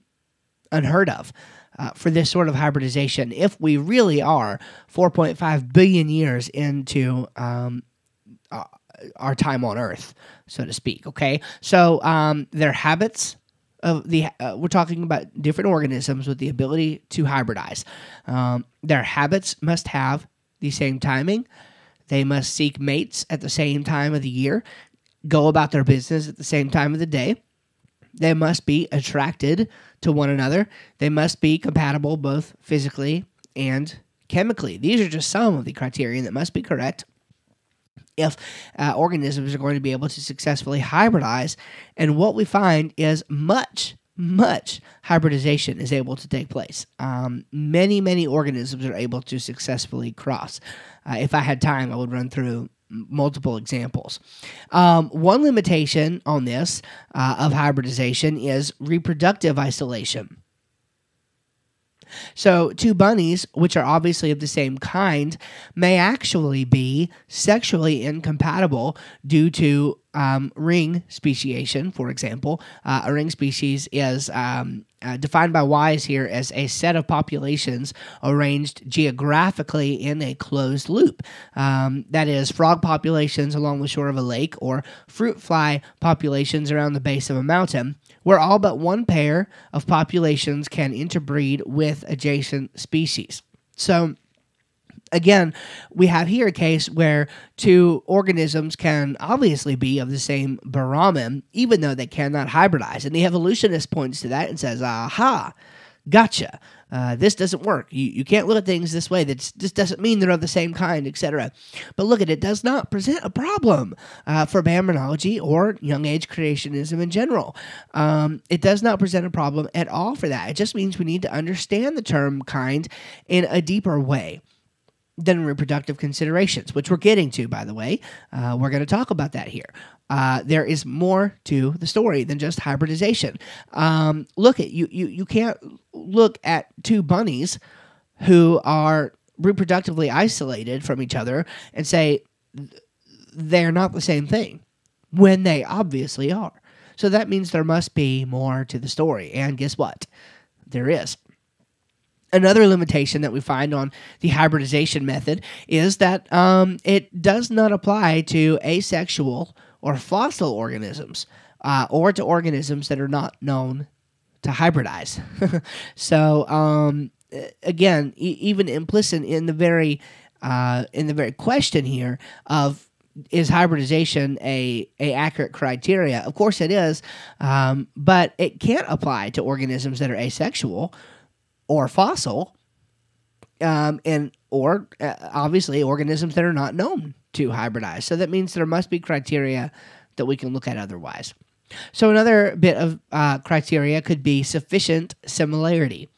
unheard of uh, for this sort of hybridization if we really are 4.5 billion years into um, uh, our time on Earth, so to speak. Okay, so um, their habits of the uh, we're talking about different organisms with the ability to hybridize. Um, their habits must have the same timing. They must seek mates at the same time of the year, go about their business at the same time of the day. they must be attracted to one another. They must be compatible both physically and chemically. These are just some of the criteria that must be correct if uh, organisms are going to be able to successfully hybridize. And what we find is much, much hybridization is able to take place. Um, many, many organisms are able to successfully cross. Uh, if I had time, I would run through multiple examples. Um, one limitation on this uh, of hybridization is reproductive isolation. So, two bunnies, which are obviously of the same kind, may actually be sexually incompatible due to um, ring speciation, for example. Uh, a ring species is um, uh, defined by Wise here as a set of populations arranged geographically in a closed loop. Um, that is, frog populations along the shore of a lake or fruit fly populations around the base of a mountain where all but one pair of populations can interbreed with adjacent species. So, again, we have here a case where two organisms can obviously be of the same baramin, even though they cannot hybridize. And the evolutionist points to that and says, aha, gotcha. Uh, this doesn't work. You, you can't look at things this way. That this doesn't mean they're of the same kind, etc. But look at it does not present a problem uh, for baraminology or young age creationism in general. Um, it does not present a problem at all for that. It just means we need to understand the term kind in a deeper way than reproductive considerations, which we're getting to, by the way. Uh, we're going to talk about that here. Uh, there is more to the story than just hybridization. Um, look at you, you. You can't look at two bunnies who are reproductively isolated from each other and say they're not the same thing when they obviously are. So that means there must be more to the story. And guess what? There is. Another limitation that we find on the hybridization method is that um, it does not apply to asexual or fossil organisms uh, or to organisms that are not known to hybridize. so, um, again, e- even implicit in the very uh, in the very question here of is hybridization a, a accurate criteria? Of course it is, um, but it can't apply to organisms that are asexual or fossil, um, and or uh, obviously organisms that are not known to hybridize. So that means there must be criteria that we can look at otherwise. So another bit of uh, criteria could be sufficient similarity.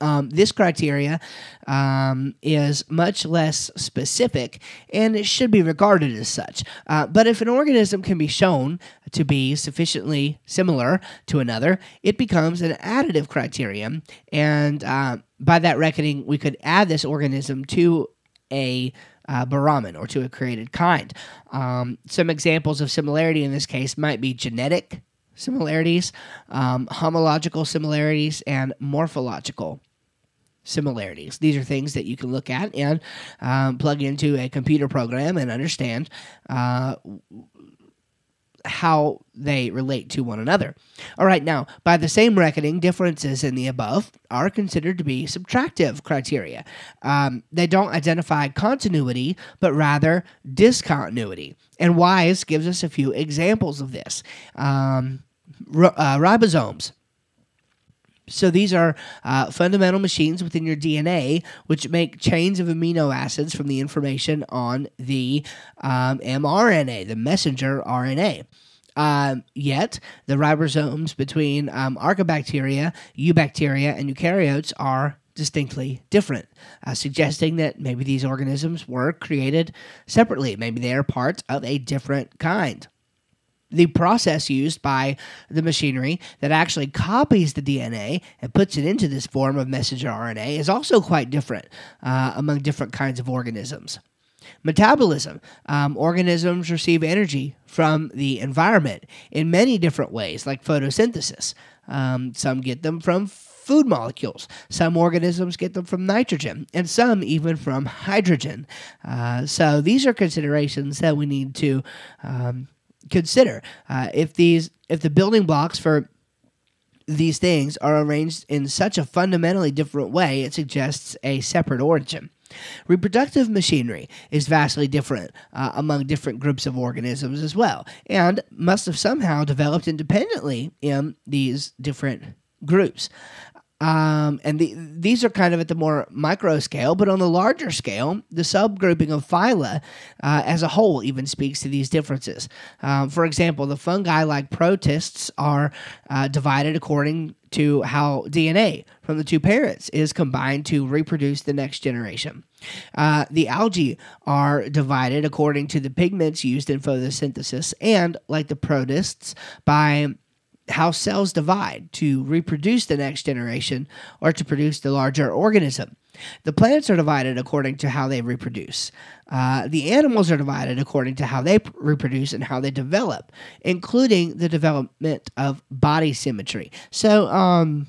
Um, this criteria um, is much less specific and it should be regarded as such. Uh, but if an organism can be shown to be sufficiently similar to another, it becomes an additive criterion. And uh, by that reckoning, we could add this organism to a uh, or to a created kind. Um, some examples of similarity in this case might be genetic similarities, um, homological similarities, and morphological similarities. These are things that you can look at and um, plug into a computer program and understand uh, how they relate to one another. All right, now, by the same reckoning, differences in the above are considered to be subtractive criteria. Um, they don't identify continuity, but rather discontinuity. And Wise gives us a few examples of this. Um, uh, ribosomes so these are uh, fundamental machines within your DNA which make chains of amino acids from the information on the um, mRNA, the messenger RNA. Um, yet, the ribosomes between um, archaebacteria, eubacteria, and eukaryotes are distinctly different, uh, suggesting that maybe these organisms were created separately. Maybe they are part of a different kind the process used by the machinery that actually copies the DNA and puts it into this form of messenger RNA is also quite different uh, among different kinds of organisms. Metabolism. Um, organisms receive energy from the environment in many different ways, like photosynthesis. Um, some get them from food molecules. Some organisms get them from nitrogen, and some even from hydrogen. Uh, so these are considerations that we need to um, consider uh, if these if the building blocks for these things are arranged in such a fundamentally different way, it suggests a separate origin. Reproductive machinery is vastly different uh, among different groups of organisms as well, and must have somehow developed independently in these different groups. Um, and the, these are kind of at the more micro scale, but on the larger scale, the subgrouping of phyla uh, as a whole even speaks to these differences. Um, for example, the fungi like protists are uh, divided according to how DNA from the two parents is combined to reproduce the next generation. Uh, the algae are divided according to the pigments used in photosynthesis, and like the protists, by how cells divide to reproduce the next generation or to produce the larger organism. The plants are divided according to how they reproduce. Uh, the animals are divided according to how they reproduce and how they develop, including the development of body symmetry. So, um,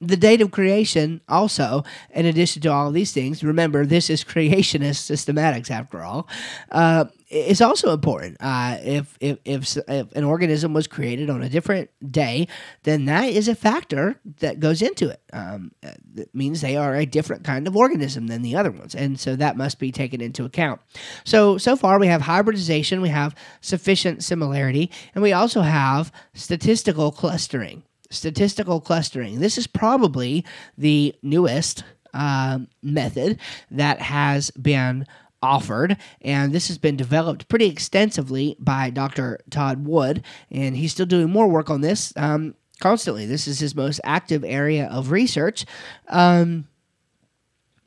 the date of creation also in addition to all these things remember this is creationist systematics after all uh, is also important uh, if, if, if, if, an organism was created on a different day then that is a factor that goes into it. Um, that means they are a different kind of organism than the other ones and so that must be taken into account. So so far we have hybridization we have sufficient similarity and we also have statistical clustering. Statistical clustering. This is probably the newest uh, method that has been offered, and this has been developed pretty extensively by Dr. Todd Wood, and he's still doing more work on this um, constantly. This is his most active area of research. Um,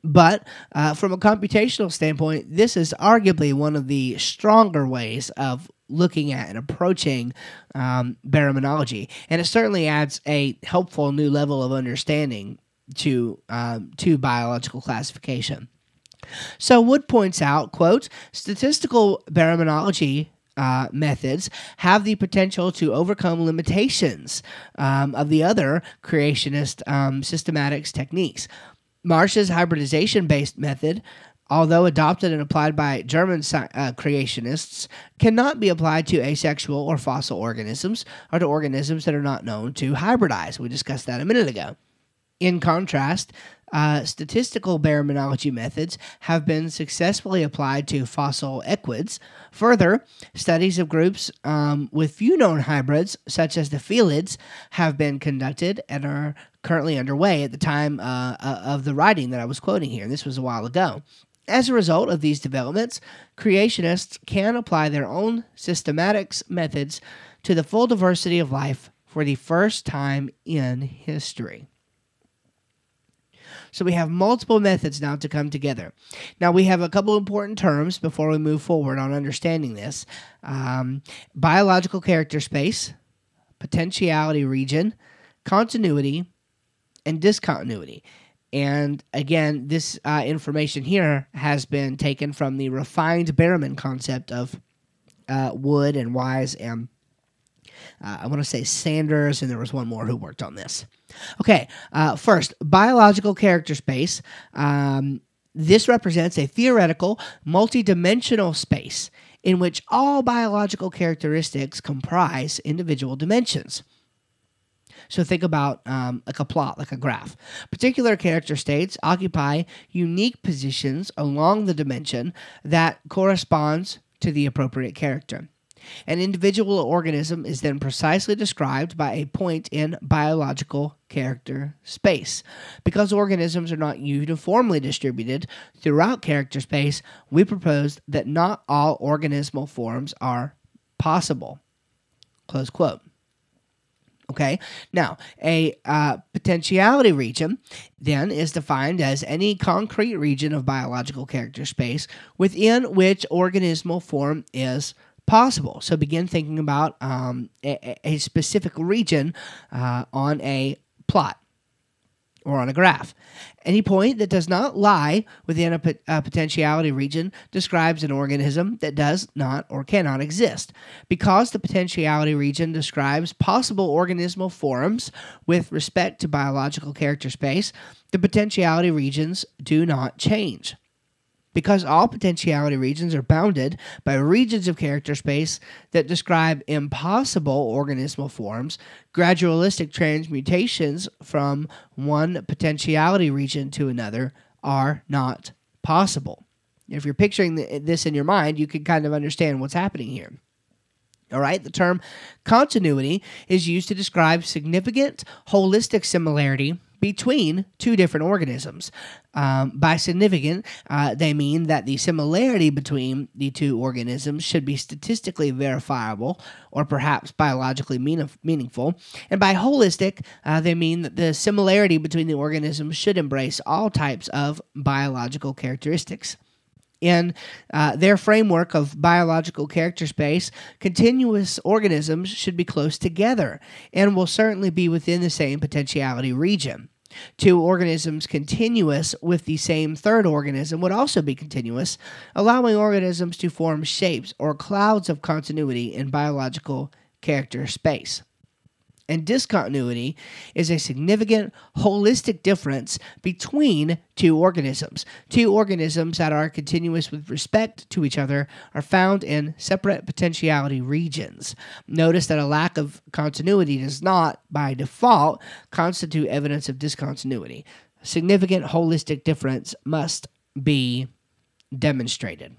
but uh, from a computational standpoint, this is arguably one of the stronger ways of looking at and approaching um, and it certainly adds a helpful new level of understanding to um, to biological classification. So Wood points out, quote, statistical baraminology uh, methods have the potential to overcome limitations um, of the other creationist um, systematics techniques. Marsh's hybridization based method although adopted and applied by German uh, creationists, cannot be applied to asexual or fossil organisms or to organisms that are not known to hybridize. We discussed that a minute ago. In contrast, uh, statistical baraminology methods have been successfully applied to fossil equids. Further, studies of groups um, with few known hybrids, such as the felids, have been conducted and are currently underway at the time uh, uh of the writing that I was quoting here. This was a while ago. As a result of these developments, creationists can apply their own systematics methods to the full diversity of life for the first time in history. So we have multiple methods now to come together. Now we have a couple important terms before we move forward on understanding this um, biological character space, potentiality region, continuity, and discontinuity. And again, this uh, information here has been taken from the refined Baramin concept of uh, Wood and Wise and uh, I want to say Sanders, and there was one more who worked on this. Okay, uh, first, biological character space. Um, this represents a theoretical, multidimensional space in which all biological characteristics comprise individual dimensions. So think about um, like a plot, like a graph. Particular character states occupy unique positions along the dimension that corresponds to the appropriate character. An individual organism is then precisely described by a point in biological character space. Because organisms are not uniformly distributed throughout character space, we propose that not all organismal forms are possible. Close quote. Okay, now a uh, potentiality region then is defined as any concrete region of biological character space within which organismal form is possible. So begin thinking about um, a, a, specific region uh, on a plot or on a graph. Any point that does not lie within a, a, potentiality region describes an organism that does not or cannot exist. Because the potentiality region describes possible organismal forms with respect to biological character space, the potentiality regions do not change. Because all potentiality regions are bounded by regions of character space that describe impossible organismal forms, gradualistic transmutations from one potentiality region to another are not possible. If you're picturing this in your mind, you can kind of understand what's happening here. All right, the term continuity is used to describe significant holistic similarity between two different organisms. Um, by significant, uh, they mean that the similarity between the two organisms should be statistically verifiable or perhaps biologically mean- meaningful. And by holistic, uh, they mean that the similarity between the organisms should embrace all types of biological characteristics. In uh, their framework of biological character space, continuous organisms should be close together and will certainly be within the same potentiality region. Two organisms continuous with the same third organism would also be continuous, allowing organisms to form shapes or clouds of continuity in biological character space and discontinuity is a significant holistic difference between two organisms. Two organisms that are continuous with respect to each other are found in separate potentiality regions. Notice that a lack of continuity does not, by default, constitute evidence of discontinuity. Significant holistic difference must be demonstrated.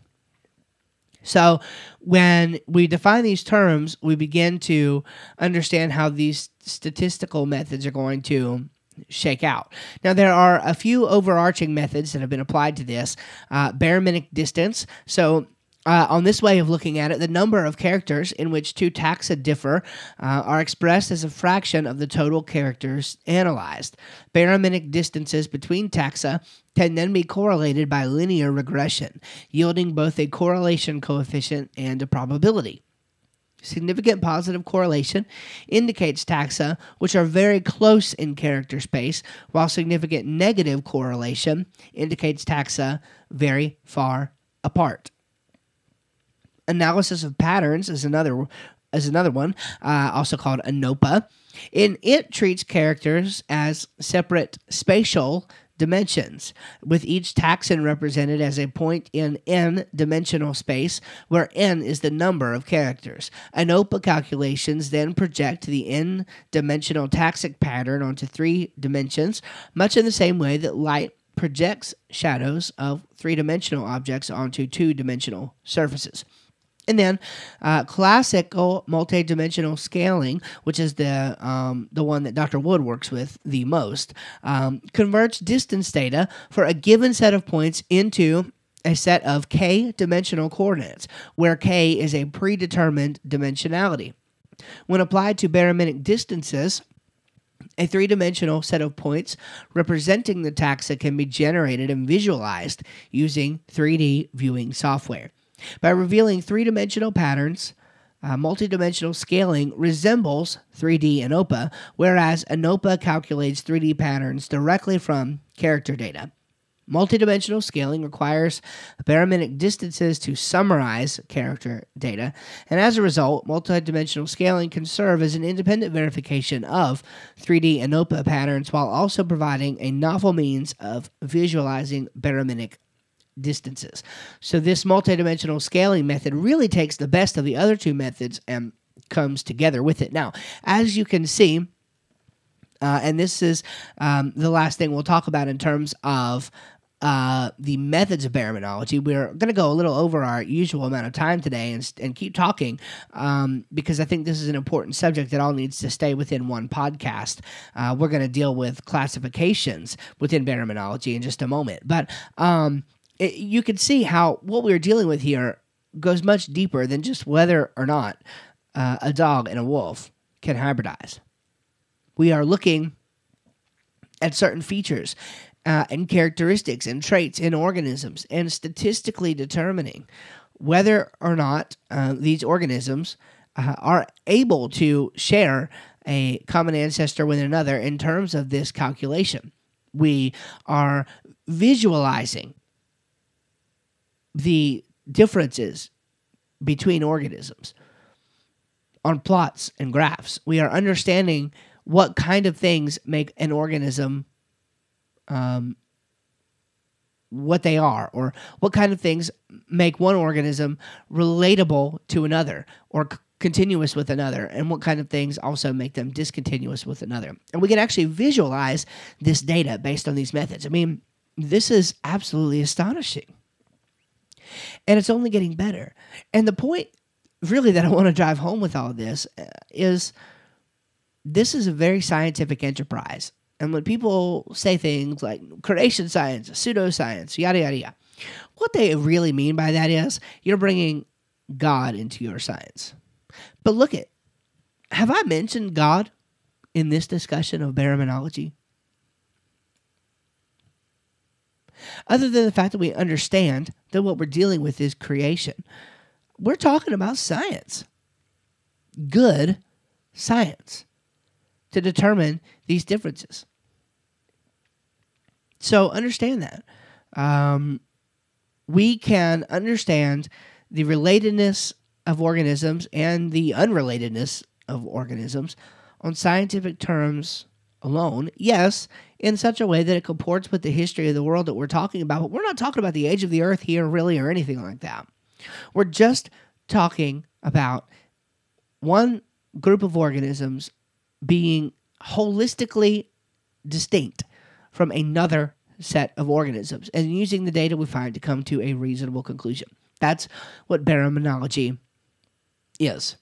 So, when we define these terms, we begin to understand how these statistical methods are going to shake out. Now, there are a few overarching methods that have been applied to this uh, baraminic distance. So, uh, on this way of looking at it, the number of characters in which two taxa differ uh, are expressed as a fraction of the total characters analyzed. Baraminic distances between taxa can then be correlated by linear regression, yielding both a correlation coefficient and a probability. Significant positive correlation indicates taxa which are very close in character space, while significant negative correlation indicates taxa very far apart analysis of patterns is another is another one, uh, also called ANOPA. In it treats characters as separate spatial dimensions, with each taxon represented as a point in n dimensional space, where n is the number of characters. ANOPA calculations then project the n dimensional taxic pattern onto three dimensions, much in the same way that light projects shadows of three dimensional objects onto two dimensional surfaces. And then uh, classical multidimensional scaling, which is the um, the one that Dr. Wood works with the most, um, converts distance data for a given set of points into a set of k dimensional coordinates, where k is a predetermined dimensionality. When applied to baraminic distances, a three dimensional set of points representing the taxa can be generated and visualized using 3D viewing software. By revealing three dimensional patterns, uh, multidimensional scaling resembles 3D ANOPA, whereas ANOPA calculates 3D patterns directly from character data. Multidimensional scaling requires baraminic distances to summarize character data, and as a result, multidimensional scaling can serve as an independent verification of 3D ANOPA patterns while also providing a novel means of visualizing baraminic distances. So this multidimensional scaling method really takes the best of the other two methods and comes together with it. Now, as you can see, uh, and this is um, the last thing we'll talk about in terms of uh, the methods of baraminology. We're going to go a little over our usual amount of time today and, and keep talking um, because I think this is an important subject that all needs to stay within one podcast. Uh, we're going to deal with classifications within baraminology in just a moment. But um, it, you can see how what we are dealing with here goes much deeper than just whether or not uh, a dog and a wolf can hybridize. We are looking at certain features uh, and characteristics and traits in organisms and statistically determining whether or not uh, these organisms uh, are able to share a common ancestor with another in terms of this calculation. We are visualizing the differences between organisms on plots and graphs. We are understanding what kind of things make an organism um, what they are, or what kind of things make one organism relatable to another or c- continuous with another, and what kind of things also make them discontinuous with another. And we can actually visualize this data based on these methods. I mean, This is absolutely astonishing. And it's only getting better. And the point, really, that I want to drive home with all this uh, is this is a very scientific enterprise. And when people say things like creation science, pseudoscience, yada, yada, yada, what they really mean by that is you're bringing God into your science. But look at, have I mentioned God in this discussion of baraminology? Other than the fact that we understand that what we're dealing with is creation, we're talking about science. Good science to determine these differences. So understand that. Um, we can understand the relatedness of organisms and the unrelatedness of organisms on scientific terms alone. Yes, in such a way that it comports with the history of the world that we're talking about, but we're not talking about the age of the earth here, really, or anything like that. We're just talking about one group of organisms being holistically distinct from another set of organisms and using the data we find to come to a reasonable conclusion. That's what baraminology is.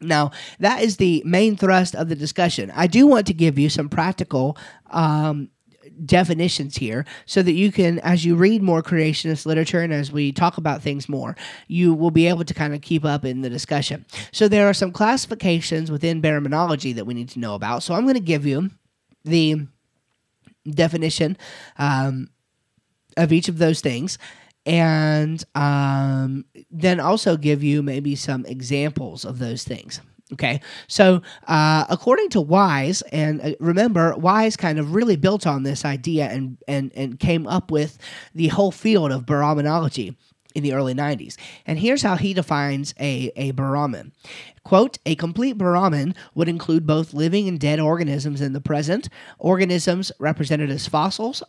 Now, that is the main thrust of the discussion. I do want to give you some practical um, definitions here so that you can, as you read more creationist literature and as we talk about things more, you will be able to kind of keep up in the discussion. So, there are some classifications within baraminology that we need to know about. So, I'm going to give you the definition um, of each of those things and um, then also give you maybe some examples of those things. Okay, so uh, according to Wise, and uh, remember, Wise kind of really built on this idea and, and, and came up with the whole field of Baraminology in the early 90s. And here's how he defines a, a Baramin. Quote, a complete Baramin would include both living and dead organisms in the present, organisms represented as fossils,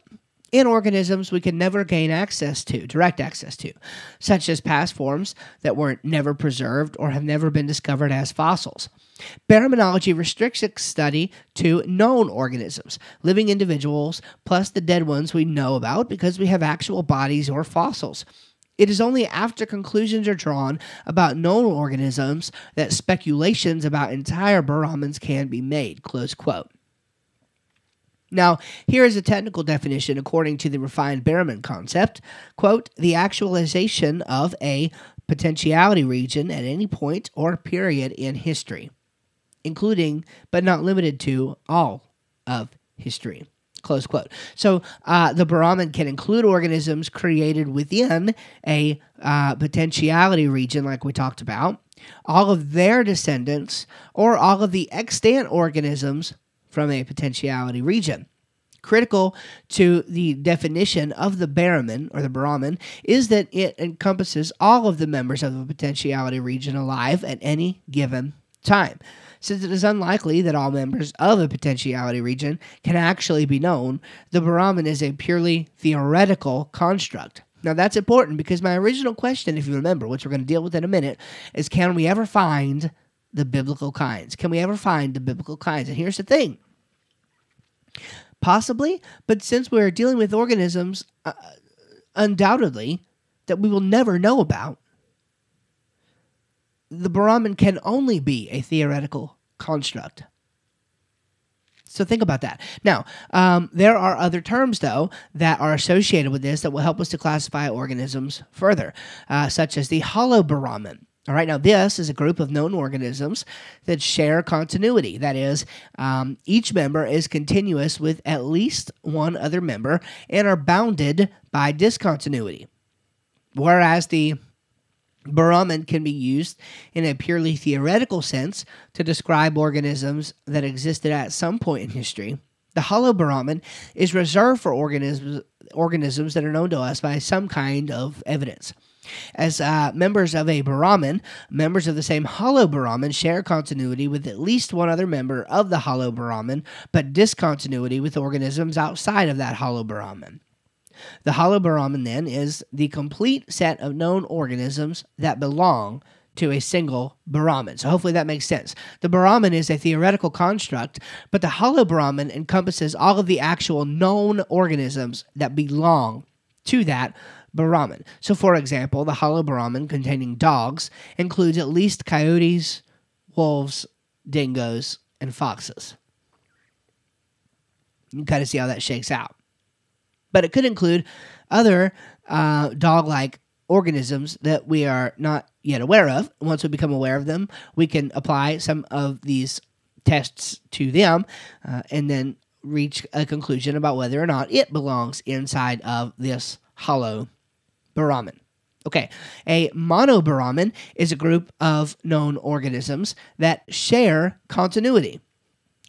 in organisms we can never gain access to, direct access to, such as past forms that were never preserved or have never been discovered as fossils. Baraminology restricts its study to known organisms, living individuals, plus the dead ones we know about because we have actual bodies or fossils. It is only after conclusions are drawn about known organisms that speculations about entire Baramins can be made. Close quote. Now, here is a technical definition according to the refined Baramin concept. Quote, the actualization of a potentiality region at any point or period in history, including but not limited to all of history. Close quote. So uh, the Baramin can include organisms created within a uh, potentiality region, like we talked about, all of their descendants, or all of the extant organisms from a potentiality region. Critical to the definition of the Baramin or the Baramin is that it encompasses all of the members of the potentiality region alive at any given time. Since it is unlikely that all members of a potentiality region can actually be known, the Baramin is a purely theoretical construct. Now, that's important because my original question, if you remember, which we're going to deal with in a minute, is can we ever find the biblical kinds? Can we ever find the biblical kinds? And here's the thing Possibly, but since we're dealing with organisms, uh, undoubtedly, that we will never know about, the Baramin can only be a theoretical construct. So think about that. Now, um, there are other terms, though, that are associated with this that will help us to classify organisms further, uh, such as the holobaramin. All right, now this is a group of known organisms that share continuity. That is, um, each member is continuous with at least one other member and are bounded by discontinuity. Whereas the Baramin can be used in a purely theoretical sense to describe organisms that existed at some point in history. The holobaramin is reserved for organisms, organisms that are known to us by some kind of evidence. As uh, members of a Baramin, members of the same holobaramin share continuity with at least one other member of the holobaramin, but discontinuity with organisms outside of that holobaramin. The holobaramin, then, is the complete set of known organisms that belong to a single Baramin. So hopefully that makes sense. The Baramin is a theoretical construct, but the holobaramin encompasses all of the actual known organisms that belong to that Baramin. So, for example, the holobaramin containing dogs includes at least coyotes, wolves, dingoes, and foxes. You kind of see how that shakes out. But it could include other uh, dog like organisms that we are not yet aware of. Once we become aware of them, we can apply some of these tests to them uh, and then reach a conclusion about whether or not it belongs inside of this hollow Baramin. Okay, a monobaramin is a group of known organisms that share continuity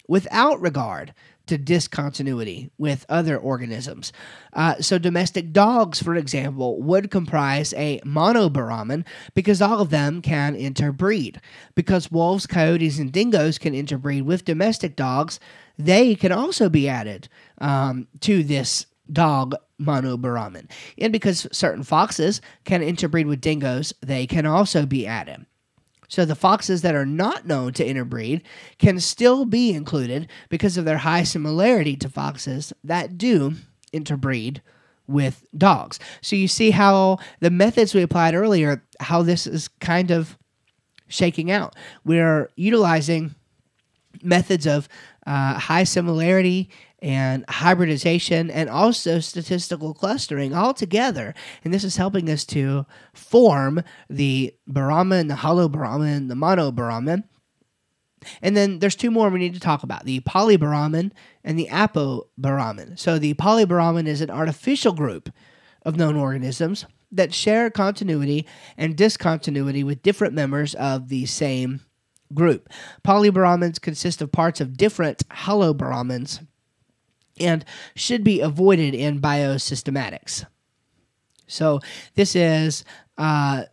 without regard to discontinuity with other organisms. Uh, so, domestic dogs, for example, would comprise a monobaramin because all of them can interbreed. Because wolves, coyotes, and dingoes can interbreed with domestic dogs, they can also be added um, to this dog monobaramin. And because certain foxes can interbreed with dingoes, they can also be added. So the foxes that are not known to interbreed can still be included because of their high similarity to foxes that do interbreed with dogs. So you see how the methods we applied earlier, how this is kind of shaking out. We're utilizing methods of uh, high similarity and hybridization and also statistical clustering all together. And this is helping us to form the Baramin, the holobaramin, the monobaramin. And then there's two more we need to talk about the polybaramin and the apobaramin. So the polybaramin is an artificial group of known organisms that share continuity and discontinuity with different members of the same group. Polybaramins consist of parts of different holobaramins and should be avoided in biosystematics. So, this is uh,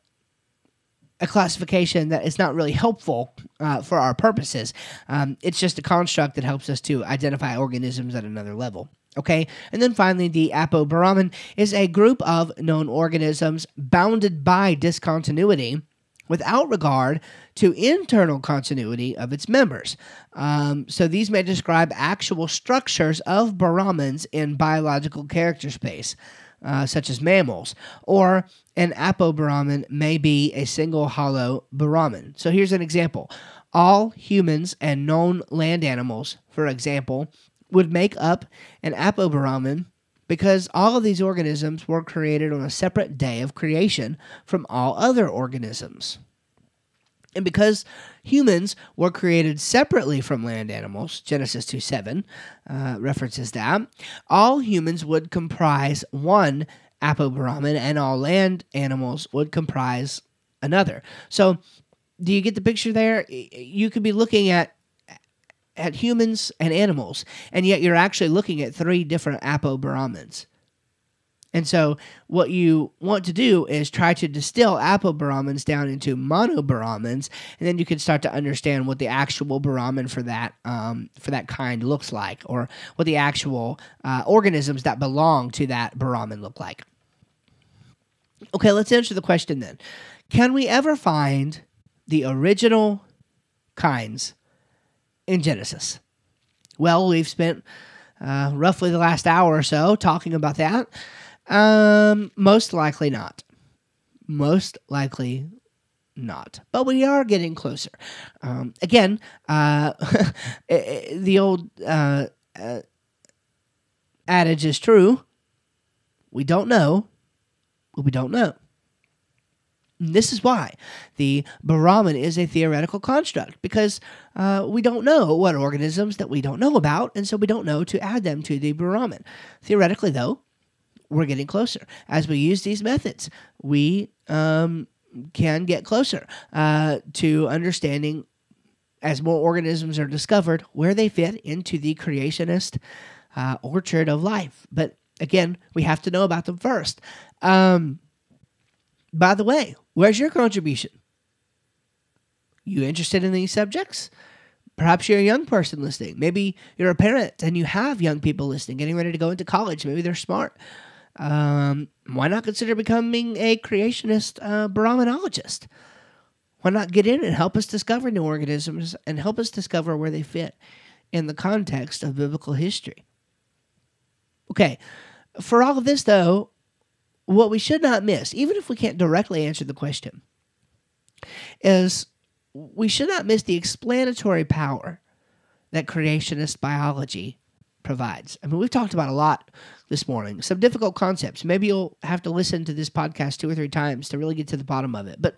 a classification that is not really helpful uh, for our purposes. Um, it's just a construct that helps us to identify organisms at another level. Okay, and then finally, the Apobaramin is a group of known organisms bounded by discontinuity without regard to internal continuity of its members. Um, so these may describe actual structures of Baramins in biological character space. Uh, such as mammals, or an apobaramin may be a single holobaramin. So here's an example. All humans and known land animals, for example, would make up an apobaramin because all of these organisms were created on a separate day of creation from all other organisms. And because humans were created separately from land animals, Genesis 2 7 uh, references that, all humans would comprise one apobaramin and all land animals would comprise another. So, do you get the picture there? You could be looking at at humans and animals, and yet you're actually looking at three different apobaramins. And so, what you want to do is try to distill apobaramins down into monobaramins, and then you can start to understand what the actual baramin for that um, for that kind looks like, or what the actual uh, organisms that belong to that baramin look like. Okay, let's answer the question then: Can we ever find the original kinds in Genesis? Well, we've spent uh, roughly the last hour or so talking about that. Um, most likely not. Most likely not. But we are getting closer. Um, again, uh, the old uh, uh, adage is true. We don't know what we don't know. This is why the Baramin is a theoretical construct because uh, we don't know what organisms that we don't know about, and so we don't know to add them to the Baramin. Theoretically, though, we're getting closer. As we use these methods, we um, can get closer uh, to understanding as more organisms are discovered where they fit into the creationist uh, orchard of life. But again, we have to know about them first. Um, by the way, where's your contribution? You interested in these subjects? Perhaps you're a young person listening. Maybe you're a parent and you have young people listening, getting ready to go into college. Maybe they're smart um, why not consider becoming a creationist uh? Why not get in and help us discover new organisms and help us discover where they fit in the context of biblical history? Okay, for all of this, though, what we should not miss, even if we can't directly answer the question, is we should not miss the explanatory power that creationist biology provides. I mean, we've talked about a lot this morning, some difficult concepts. Maybe you'll have to listen to this podcast two or three times to really get to the bottom of it. But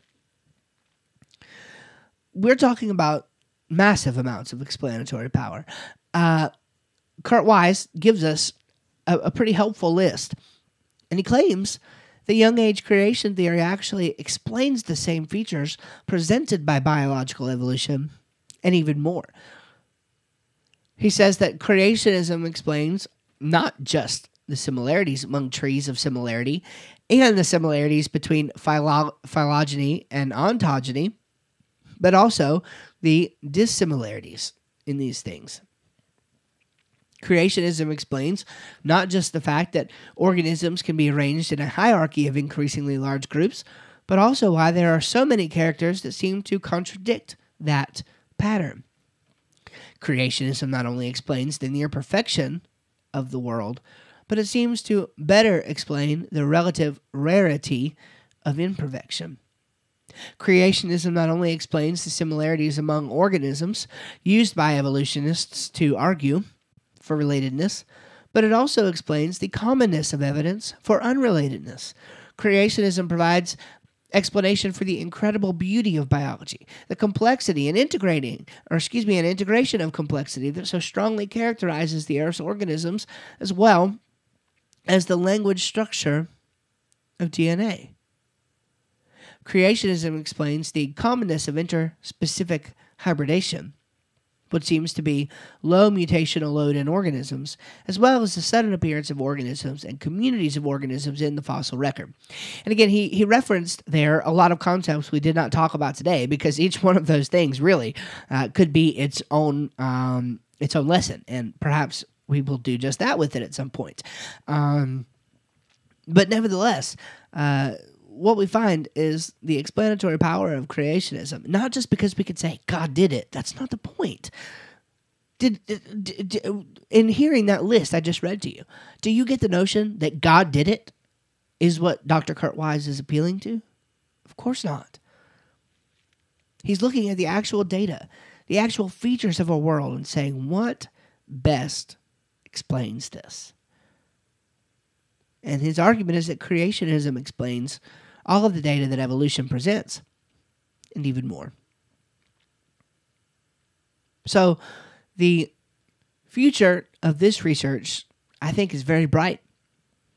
we're talking about massive amounts of explanatory power. Uh, Kurt Wise gives us a, a pretty helpful list. And he claims the young age creation theory actually explains the same features presented by biological evolution and even more. He says that creationism explains not just the similarities among trees of similarity and the similarities between phylogeny and ontogeny, but also the dissimilarities in these things. Creationism explains not just the fact that organisms can be arranged in a hierarchy of increasingly large groups, but also why there are so many characters that seem to contradict that pattern. Creationism not only explains the near perfection of the world, but it seems to better explain the relative rarity of imperfection. Creationism not only explains the similarities among organisms used by evolutionists to argue for relatedness, but it also explains the commonness of evidence for unrelatedness. Creationism provides explanation for the incredible beauty of biology, the complexity and integrating, or excuse me, an integration of complexity that so strongly characterizes the Earth's organisms, as well as the language structure of DNA. Creationism explains the commonness of interspecific hybridation what seems to be low mutational load in organisms, as well as the sudden appearance of organisms and communities of organisms in the fossil record. And again, he, he referenced there a lot of concepts we did not talk about today because each one of those things really uh, could be its own um, its own lesson, and perhaps we will do just that with it at some point. Um, but nevertheless, uh, what we find is the explanatory power of creationism, not just because we could say God did it. That's not the point. Did, did, did, in hearing that list I just read to you, do you get the notion that God did it? Is what Dr. Kurt Wise is appealing to? Of course not. He's looking at the actual data, the actual features of a world, and saying what best explains this. And his argument is that creationism explains all of the data that evolution presents, and even more. So, the future of this research, I think, is very bright.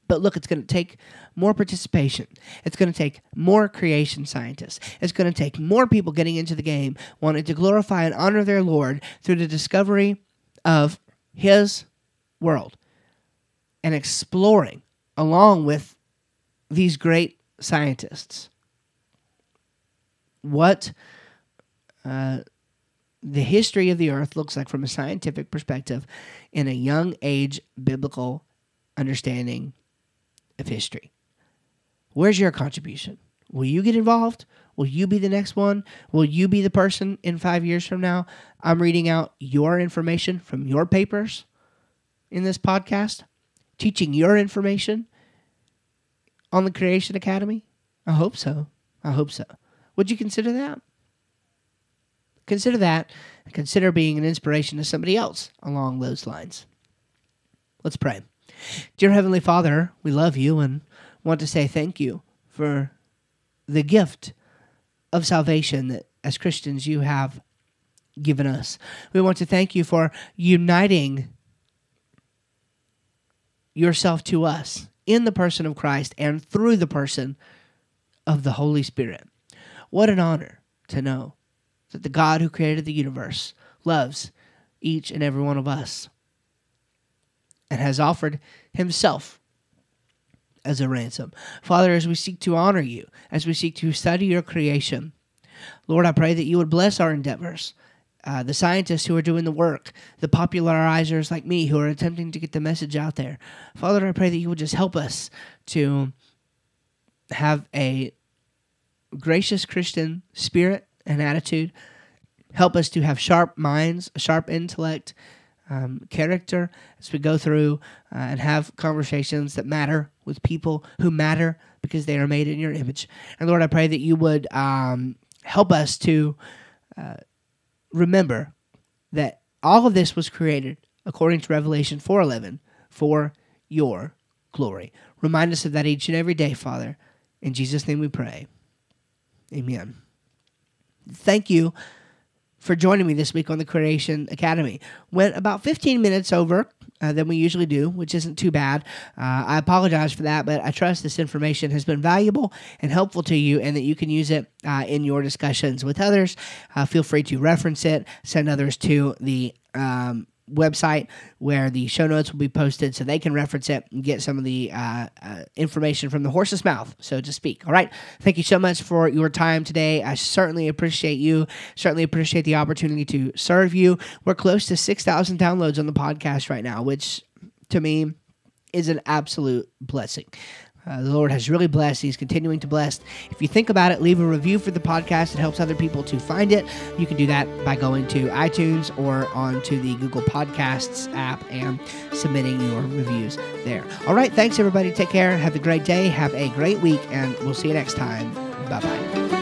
But look, it's going to take more participation. It's going to take more creation scientists. It's going to take more people getting into the game, wanting to glorify and honor their Lord through the discovery of His world and exploring along with these great scientists what uh, the history of the earth looks like from a scientific perspective in a young age biblical understanding of history. Where's your contribution? Will you get involved? Will you be the next one? Will you be the person in five years from now? I'm reading out your information from your papers in this podcast, teaching your information on the Creation Academy? I hope so. I hope so. Would you consider that? Consider that consider being an inspiration to somebody else along those lines. Let's pray. Dear Heavenly Father, we love you and want to say thank you for the gift of salvation that as Christians you have given us. We want to thank you for uniting yourself to us in the person of Christ and through the person of the Holy Spirit. What an honor to know that the God who created the universe loves each and every one of us and has offered himself as a ransom. Father, as we seek to honor you, as we seek to study your creation, Lord, I pray that you would bless our endeavors. Uh, the scientists who are doing the work, the popularizers like me who are attempting to get the message out there. Father, I pray that you would just help us to have a gracious Christian spirit and attitude. Help us to have sharp minds, a sharp intellect, um, character as we go through uh, and have conversations that matter with people who matter because they are made in your image. And Lord, I pray that you would um, help us to uh, remember that all of this was created according to Revelation 4:11 for your glory. Remind us of that each and every day, Father. In Jesus' name we pray. Amen. Thank you for joining me this week on the Creation Academy. Went about 15 minutes over uh, than we usually do, which isn't too bad. Uh, I apologize for that, but I trust this information has been valuable and helpful to you and that you can use it uh, in your discussions with others. Uh, feel free to reference it, send others to the um, website where the show notes will be posted so they can reference it and get some of the uh, uh, information from the horse's mouth, so to speak. All right. Thank you so much for your time today. I certainly appreciate you. Certainly appreciate the opportunity to serve you. We're close to 6,000 downloads on the podcast right now, which to me is an absolute blessing. Uh, the Lord has really blessed. He's continuing to bless. If you think about it, leave a review for the podcast. It helps other people to find it. You can do that by going to iTunes or onto the Google Podcasts app and submitting your reviews there. All right. Thanks, everybody. Take care. Have a great day. Have a great week. And we'll see you next time. Bye bye.